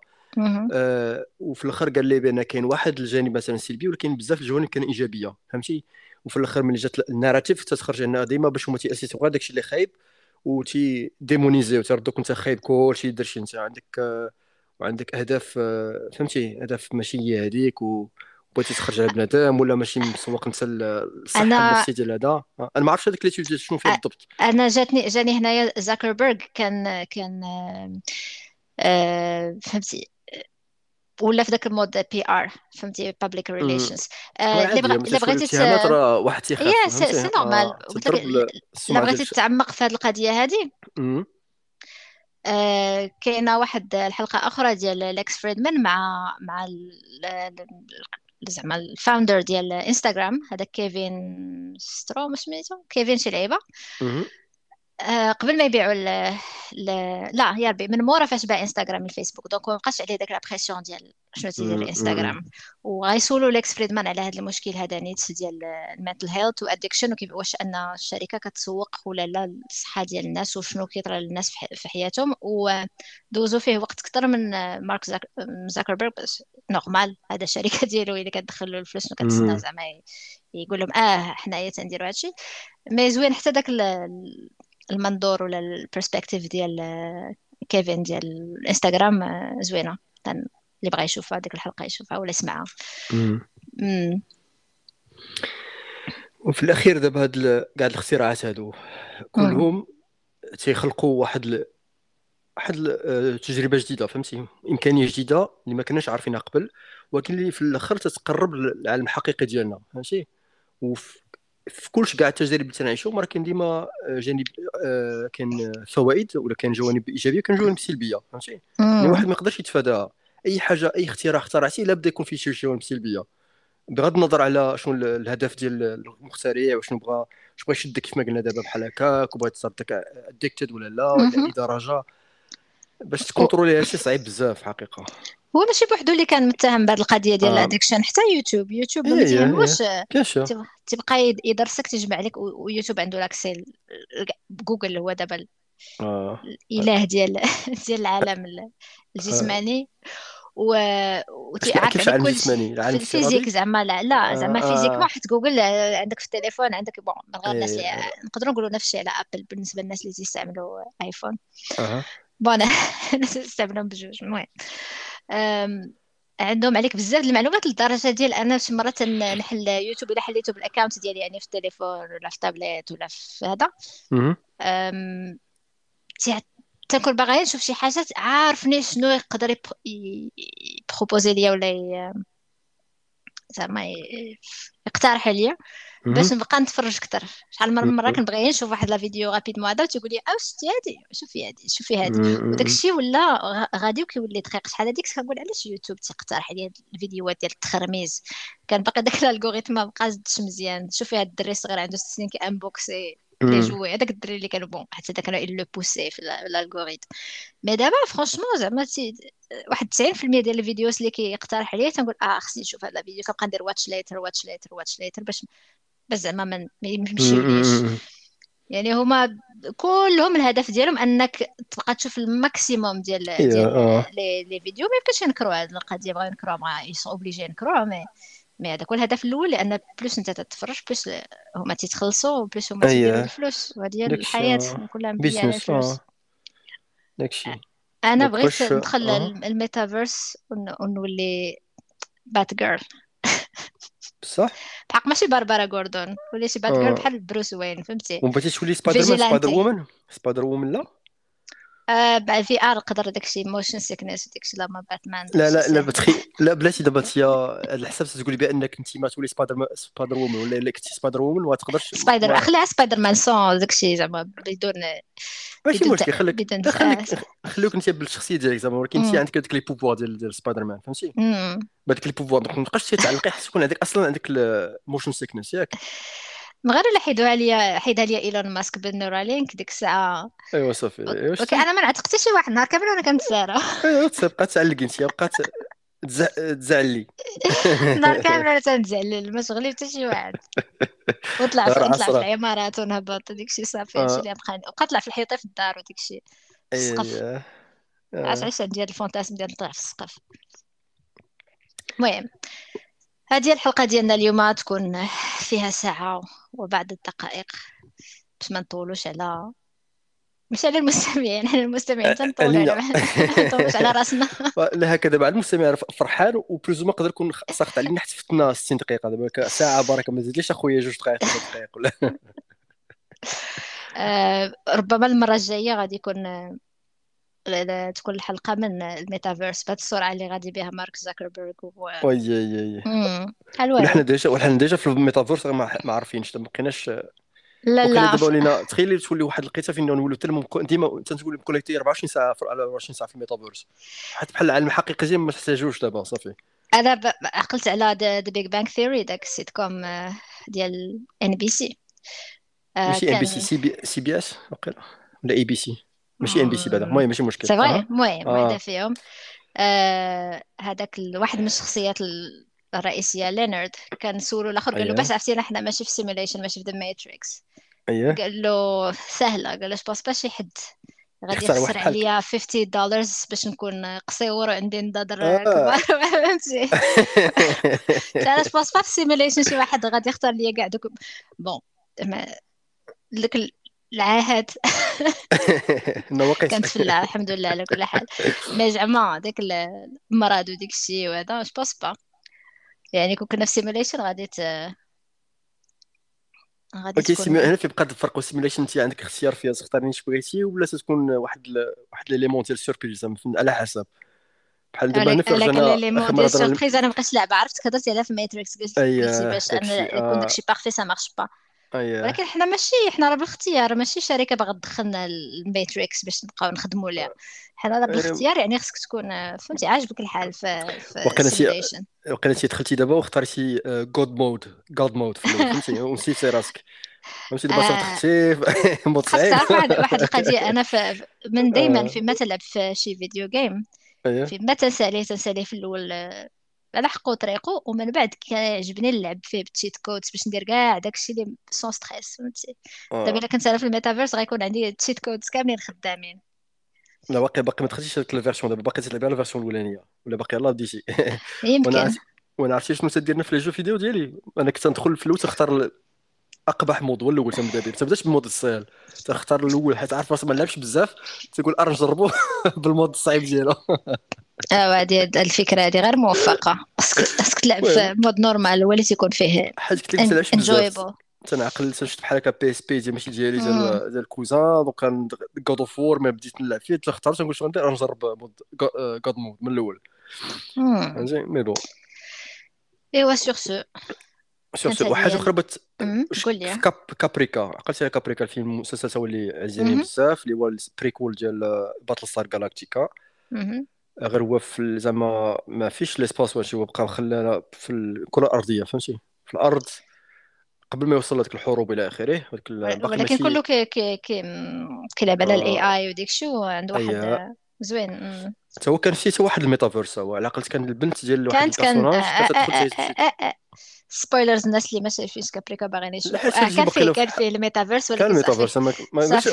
Speaker 2: آه وفي الأخر قال لي بأن كاين واحد الجانب مثلا سلبي ولكن بزاف الجوانب كان إيجابية فهمتي؟ وفي الآخر ملي جات ال narrative تتخرج لنا ديما باش هما تياسسوا غير داكشي اللي خايب وتي ديمونيزيو. تردوك انت خايب كلشي درتي انت عندك وعندك أهداف فهمتي؟ أهداف ماشي هي هذيك و بغيتي تخرج على بنادم ولا ماشي مسوق انت الصحة. النفسيه ديال هذا. أنا ما عرفتش هذيك اللي شنو فيها بالضبط.
Speaker 1: أنا جاتني جاني هنايا زاكربرغ كان كان آه فهمتي؟ ولا في ذاك ال mode PR فهمتي؟ public relations اللي بغيتي
Speaker 2: واحد تيخاف
Speaker 1: يا c'est normal لك إلا بغيتي تتعمق في هذه القضية هذه آه كاينة واحد الحلقة أخرى ديال ليكس فريدمان مع مع زعما ال founder ديال انستغرام هذا كيفين ستروم سميتو؟ كيفين شي لعيبة. آه، قبل ما يبيعوا ل... ل... لا يا ربي من مورا فاش باع انستغرام الفيسبوك. donc ما بقاش عليه داك la pression ديال شنو تيدير الانستغرام وغيسولوا ليكس فريدمان على هذا المشكل هذا نيت ديال ال mental health و addiction وكيف واش أن الشركة كتسوق ولا لا الصحه ديال الناس وشنو كيطرى للناس في حياتهم. ودوزوا فيه وقت أكثر من مارك زاك... زاكربيرغ c'est normal هذا الشركة [laughs] ديالو اللي كتدخل له الفلوس وكتسنى زعما يقول لهم آه حنايا تنديروا هادشي. mais زوين حتى داك المنظور ولا ال perspective ديال كيفن ديال الانستغرام آه، زوينة. اللي بغى يشوفها هذيك الحلقة يشوفها ولا يسمعها.
Speaker 2: وفي الأخير دابا هاد كاع الاختراعات هادو كلهم تيخلقوا واحد ل... واحد آه، تجربة جديدة فهمتي؟ إمكانية جديدة اللي ما كناش عارفينها قبل ولكن اللي في الأخر تتقرب للعالم الحقيقي ديالنا فهمتي؟ وفي في كلش كاع التجارب اللي تنعيشهم راه كاين ديما آه، جانب آه، كاين فوائد ولا كاين جوانب إيجابية كاين جوانب سلبية فهمتي؟ يعني واحد ما يقدرش يتفاداها أي حاجة أي اختراع اخترعتي لابد يكون فيه شي جوانب سلبية. بغض النظر على شنو الهدف ديال المخترع وشنو بغى واش بغى يشدك كيف ما قلنا دابا بحال هكاك وبغى تصدق اديكتد ولا لا ولا اي درجه باش تكونترولي هادشي صعيب بزاف حقيقة.
Speaker 1: هو ماشي بوحدو اللي كان متهم بهذه القضية ديال ال addiction آه. حتى يوتيوب يوتيوب ما تيهموش تبقى يدرسك تجمع لك ويوتيوب عنده l'accès Google هو دابا آه. الإله ديال [laughs] ديال العالم الجسماني. و
Speaker 2: كيفاش العالم الجسماني؟
Speaker 1: العالم في ال physique زعما لا لا زعما آه. physique واحد. جوجل عندك في التليفون عندك bon من غير الناس اللي إيه. نقدروا نقولوا نفس الشيء على Apple بالنسبة للناس اللي يستعملوا
Speaker 2: iPhone
Speaker 1: bon [laughs] الناس يستعملوهم بجوج. المهم. عندهم عليك بزاف المعلومات لدرجة ديال أنا شي مرات نحل يوتيوب الا حليته بال account ديالي يعني في التليفون ولا في التابلت ولا في هذا. تنكون باغي نشوف شي حاجات عارفني شنو يقدر يبروبوزي ليا ولا زعما يقترح عليا. باش نبقى نتفرج أكثر شحال من مرة كنبغي نشوف واحد la vidéo rapidement هذا وتقول لي آه شتي هادي؟ شوفي هادي شوفي هادي. وداك الشيء ولا غادي وكيولي دقيق. شحال هذيك كنقول علاش يوتيوب تيقترح عليا الفيديوهات ديال التخرميز كان باقي [laughs] داك ال algorithm ما بقاش مزيان. شوفي هاد الدري الصغير عنده ست سنين كي unboxي les jouets هذاك الدري اللي كانوا bon حتى داك le pousser في ال algorithm mais دابا franchement زعما واحد 90% ديال ال videos اللي كيقترح عليا تنقول آه خصني نشوف هذا الفيديو كنبقى ندير watch later watch later watch later باش بس زعما ما يمشيوليش يعني هما كلهم الهدف ديالهم أنك تبقى تشوف ال maximum ديال ديال آه. les les vidéos ما يمكنش ينكروا هاد القضية بغاو ينكروها mais ils sont obligés ينكروها mais mais هذاك هو الهدف الأول لأن plus أنت تتفرج plus هما تيتخلصوا بلوس هما تيديروا الفلوس. وهذه الحياة كلها مبنيه على الفلوس.
Speaker 2: داكشي.
Speaker 1: أنا بغيت ندخل آه. الميتافيرس ونولي بات جيرل
Speaker 2: بصح.
Speaker 1: بحق ماشي باربارا جوردون وليتي بات جيرل بحال بروس وين فهمتي؟
Speaker 2: وبغيتي تولي سبايدر مان؟ سبايدر وومن؟ سبايدر وومن لا.
Speaker 1: آه بعد في ار نقدر داكشي موشن سيكنس داكشي لا ما باتمان
Speaker 2: لا لا لا بتخي لا بلاتي دابا انت على الحساب تقولي بأنك انت ما تولي سبايدر ما... سبايدر وومن ولا إلا كنتي سبايدر وومن ما تقدرش
Speaker 1: سبايدر خليها سبايدر مان سون داكشي زعما بدون
Speaker 2: ماشي مشكل خليك خليك خليك انت بالشخصية ديالك زعما ولكن انت عندك هذيك les pouvoirs ديال ديال سبايدر مان فهمتي؟ بهذيك les pouvoirs donc ما تبقاش تعلقي حيت تكون عندك أصلا عندك ال motion sickness ياك.
Speaker 1: من غير الا حيدوا عليا حيد عليا إيلون ماسك بال Neuralink ديك الساعة.
Speaker 2: ايوا صافي ايوا
Speaker 1: okay أنا ما نعتق حتى شي واحد نهار كامل وأنا كنتسارى. [laughs]
Speaker 2: ايوا تبقى تعلق أنت بقات تزعلي. [laughs]
Speaker 1: نهار كامل أنا تنزعل ما شغلي حتى شي واحد. وطلع في [laughs] نطلع في العمارات ونهبط ديك الشيء صافي هادشي اللي بقى بقى طلع في الحيطة في الدار وديك الشيء السقف عاش عيش ديال الفونتاسم ديال نطلع في السقف. المهم هذه الحلقة ديالنا اليوم تكون فيها ساعة وبعد الدقائق باش ما نطولوش على مش على المستمعين إحنا المستمعين تنطول على راسنا. [laughs]
Speaker 2: لا هكذا بعد المستمع فرحان وبلوز ما نقدر نكون ساقط علينا حتى فتنا 60 دقيقة دابا ساعة بركه ما تزيدليش أخويا جوج دقائق ثلاث دقائق ولا؟ [laughs]
Speaker 1: آه، ربما المرة الجاية غادي يكون تكون الحلقة من الميتافيرس بهذه السرعه اللي غادي بها مارك زاكربيرغ و
Speaker 2: oui oui
Speaker 1: حلوة
Speaker 2: وحنا déjà وحنا déjà في الميتافيرس ما عارفينش ما بقيناش.
Speaker 1: لا لا.
Speaker 2: دابا ولينا تخيلي تولي واحد القيته فين نولوا حتى ديما تنقول connecté 24 ساعة على 24 ساعة في الميتافيرس. حيت بحال العالم الحقيقي ما تحتاجوش دابا صافي.
Speaker 1: أنا عقلت على The Big Bang Theory داك السيت كوم ديال ان بي سي
Speaker 2: ماشي ان بي سي سي بي اس ولا اي بي سي ماشي ان بي سي بعدا المهم ماشي مشكل
Speaker 1: c'est vrai المهم واحدة فيهم آه، هذاك واحد من الشخصيات الرئيسية لينارد كان سولو الأخر قال له باش عرفتينا حنا ماشي في simulation ماشي في The Matrix
Speaker 2: اييه
Speaker 1: قال له سهلة. قال له باس باش حد غادي يخسر عليا 50 دولار باش نكون قصير وعندي آه. كبار [laughs] فهمتي [laughs] علاش باس با في سيميليشن شي واحد غادي يختار ليا كاع دوك بون داك العهد. [laughs] كانت في الله الحمد لله على كل حال. مي زعما داك المرض وديك الشيء وهذا جو بونس با يعني كون كنا في سيميليشن غادي ت
Speaker 2: غادي تكون هنا في بقى الفرق والسيميليشن انت عندك اختيار فيها تختار اش بغيتي ولا تكون واحد ل... واحد ليليمون ديال السوربريز على حسب.
Speaker 1: بحال دابا أنا فاش أنا ليليمون ديال السوربريز أنا مابقيتش لعبه عرفت؟ هضرتي عليها في ماتريكس قلتي باش أنا يكون داكشي بارفي سا مارش با
Speaker 2: أيه.
Speaker 1: ولكن حنا ماشي حنا راه بالاختيار. ماشي شركة باغا تدخلنا الماتريكس باش نبقاو نخدموا ليها حنا راه بالاختيار يعني خصك تكون فهمتي عاجبك الحال في في
Speaker 2: وقيلا انت دخلتي دابا واختارتي جود مود جود مود فهمتي؟ [laughs] ونسيتي راسك. فهمتي؟ دابا صرت خفيف
Speaker 1: متصعب واحد [laughs] القضية. أنا في من دائما في ما تلعب في شي video game في ما تنساليه تنساليه في الأول حقه طريقه ومن بعد كيعجبني نلعب فيه بال cheat codes باش ندير كاع داكشي اللي sans stress فهمتي؟ دابا إلا كنت أنا في الميتافيرس غيكون عندي ال cheat codes كاملين خدامين.
Speaker 2: لا باقي باقي ما دخلتيش هذيك ال version دابا باقي تلعبي على ال version الأولانية. ولا باقي يلاه بديتي. [laughs]
Speaker 1: يمكن.
Speaker 2: وأنا عرفتي شنو تديرنا في les jeux vidéo ديالي. أنا كنت ندخل في الأول تختار أقبح مود هو الأول تنبدا به تبداش بالمود السهل تختار الأول حيت عارف راسك ما لعبش بزاف تقول ار نجربو [laughs] بالمود الصعيب ديالو.
Speaker 1: آه هذه الفكرة هذه غير موفقة. خاصك تلعب في مود نورمال هو اللي تيكون فيه
Speaker 2: حيت ما تلعبش بزاف. تنعقل شفت بحال هكا بي اس بي ديال ماشي ديالي ديال ديال كوزان دونك كان غود اوف وور ما بديت نلعب فيه تختار تنقول شنو ندير نجرب مود غاد مود من الأول. فهمتي مي بون
Speaker 1: إيوا sur ce
Speaker 2: sur ce وحاجة أخرى بت Cap Caprica. عقلتي على Caprica الفيلم المسلسل هو اللي عزيزني بزاف اللي هو ال prequel ديال Battlestar Galactica غير هو في زعما ما فيش l'espace واش هو بقى خلانا في الكره الارضيه فهمتي؟ في الأرض قبل ما يوصل لك الحروب إلى آخره
Speaker 1: ولكن كله كي كي كي كيلعب على ال AI وديك شو عنده واحد زوين.
Speaker 2: حتى هو كان فيه واحد الميتافيرس هو على قلت كان البنت ديال واحد
Speaker 1: كانت كان spoilers الناس اللي ما شايفينش Caprica باغيين يشوفوا كان فيه كان فيه الميتافيرس
Speaker 2: ولكن كان الميتافيرس ما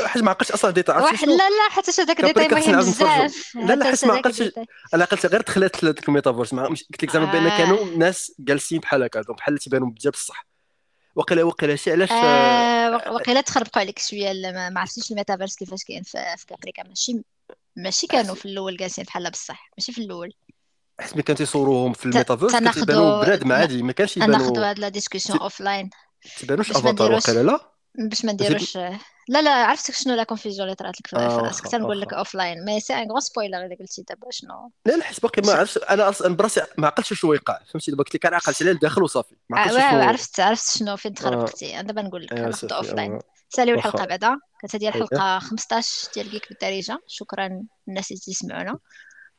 Speaker 2: حاجة ما عقلتش أصلا détail
Speaker 1: واحد لا لا حتى هذاك détail مهم بزاف.
Speaker 2: لا لا حيت ما عقلتش أنا عقلت غير دخلت لذاك الميتافيرس. قلت لك زعما بأن كانوا ناس جالسين بحال هكا بحال تيبانوا بزاف بصح. وقيلا وقيلا شي علاش؟
Speaker 1: آه وقيلا تخربقوا عليك شوية ما عرفتيش الميتافيرس كيفاش كاين في Caprica. ماشي ماشي كانوا في الأول جالسين بحال بصح. ماشي في الأول.
Speaker 2: حيت ملي كانوا تيصوروهم في الميتافيرس كيبانوا بنادم عادي ما كانش يبانوا
Speaker 1: ناخذوا هاد la discussion offline
Speaker 2: تيبانوش أفاتار وقيلا لا
Speaker 1: باش ما نديروش لا لا عرفتك شنو la confusion اللي طرات لك في آه راسك كنت نقول لك offline mais c'est un grand spoiler الا قلتي دابا شنو.
Speaker 2: لا لا حيت باقي ما عرفتش أنا أصلا براسي ما عقلتش شنو وقع فهمتي؟ دابا قلت لك أنا عقلت على الداخل وصافي. ما عقلتش
Speaker 1: شنو عرفت عرفت شنو فين تخربقتي أنا دابا نقول لك ناخذ offline ساليو الحلقة بعدا. كانت هذه الحلقة 15 ديال Geek بالدارجه شكرا للناس اللي تسمعونا.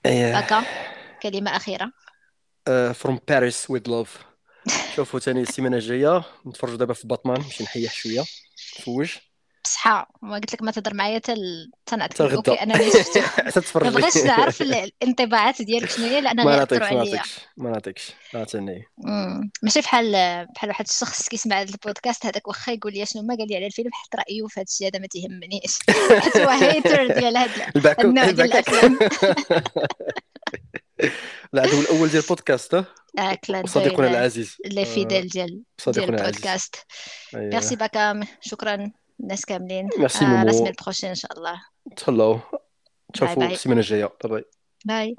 Speaker 1: هكا كلمة أخيرة.
Speaker 2: From Paris with love شوفوا ثاني السيمانه الجايه نتفرجوا دابا في باتمان. باش نحيح شوية. فوج
Speaker 1: بصحة. ما قلت لك ما تهضر معايا حتى تنعت OK أنا اللي شفته [laughs] ما بغيتش [laughs] نعرف الانطباعات ديالك شنو هي لأن
Speaker 2: ما نعطيكش ما نعطيكش ما نعطيكش. عطيني
Speaker 1: ماشي بحال بحال واحد الشخص كيسمع هذا البودكاست هذاك واخا يقول لي شنو ما قال لي على الفيلم حط رايه في هذا الشيء هذا ما تيهمنيش [laughs] حيت هو hater ديال هذا النوع ديال الأفلام. [laughs]
Speaker 2: العدو الأول ديال البودكاست
Speaker 1: آه
Speaker 2: صديقنا العزيز.
Speaker 1: اللي fidèle ديال ديال البودكاست. ميرسي باكام شكرا. الناس كاملين.
Speaker 2: ميرسي مومو.
Speaker 1: ال semaine prochaine إن شاء الله.
Speaker 2: تهلاو. تشوفوا السيمانه الجاية. bye.
Speaker 1: باي.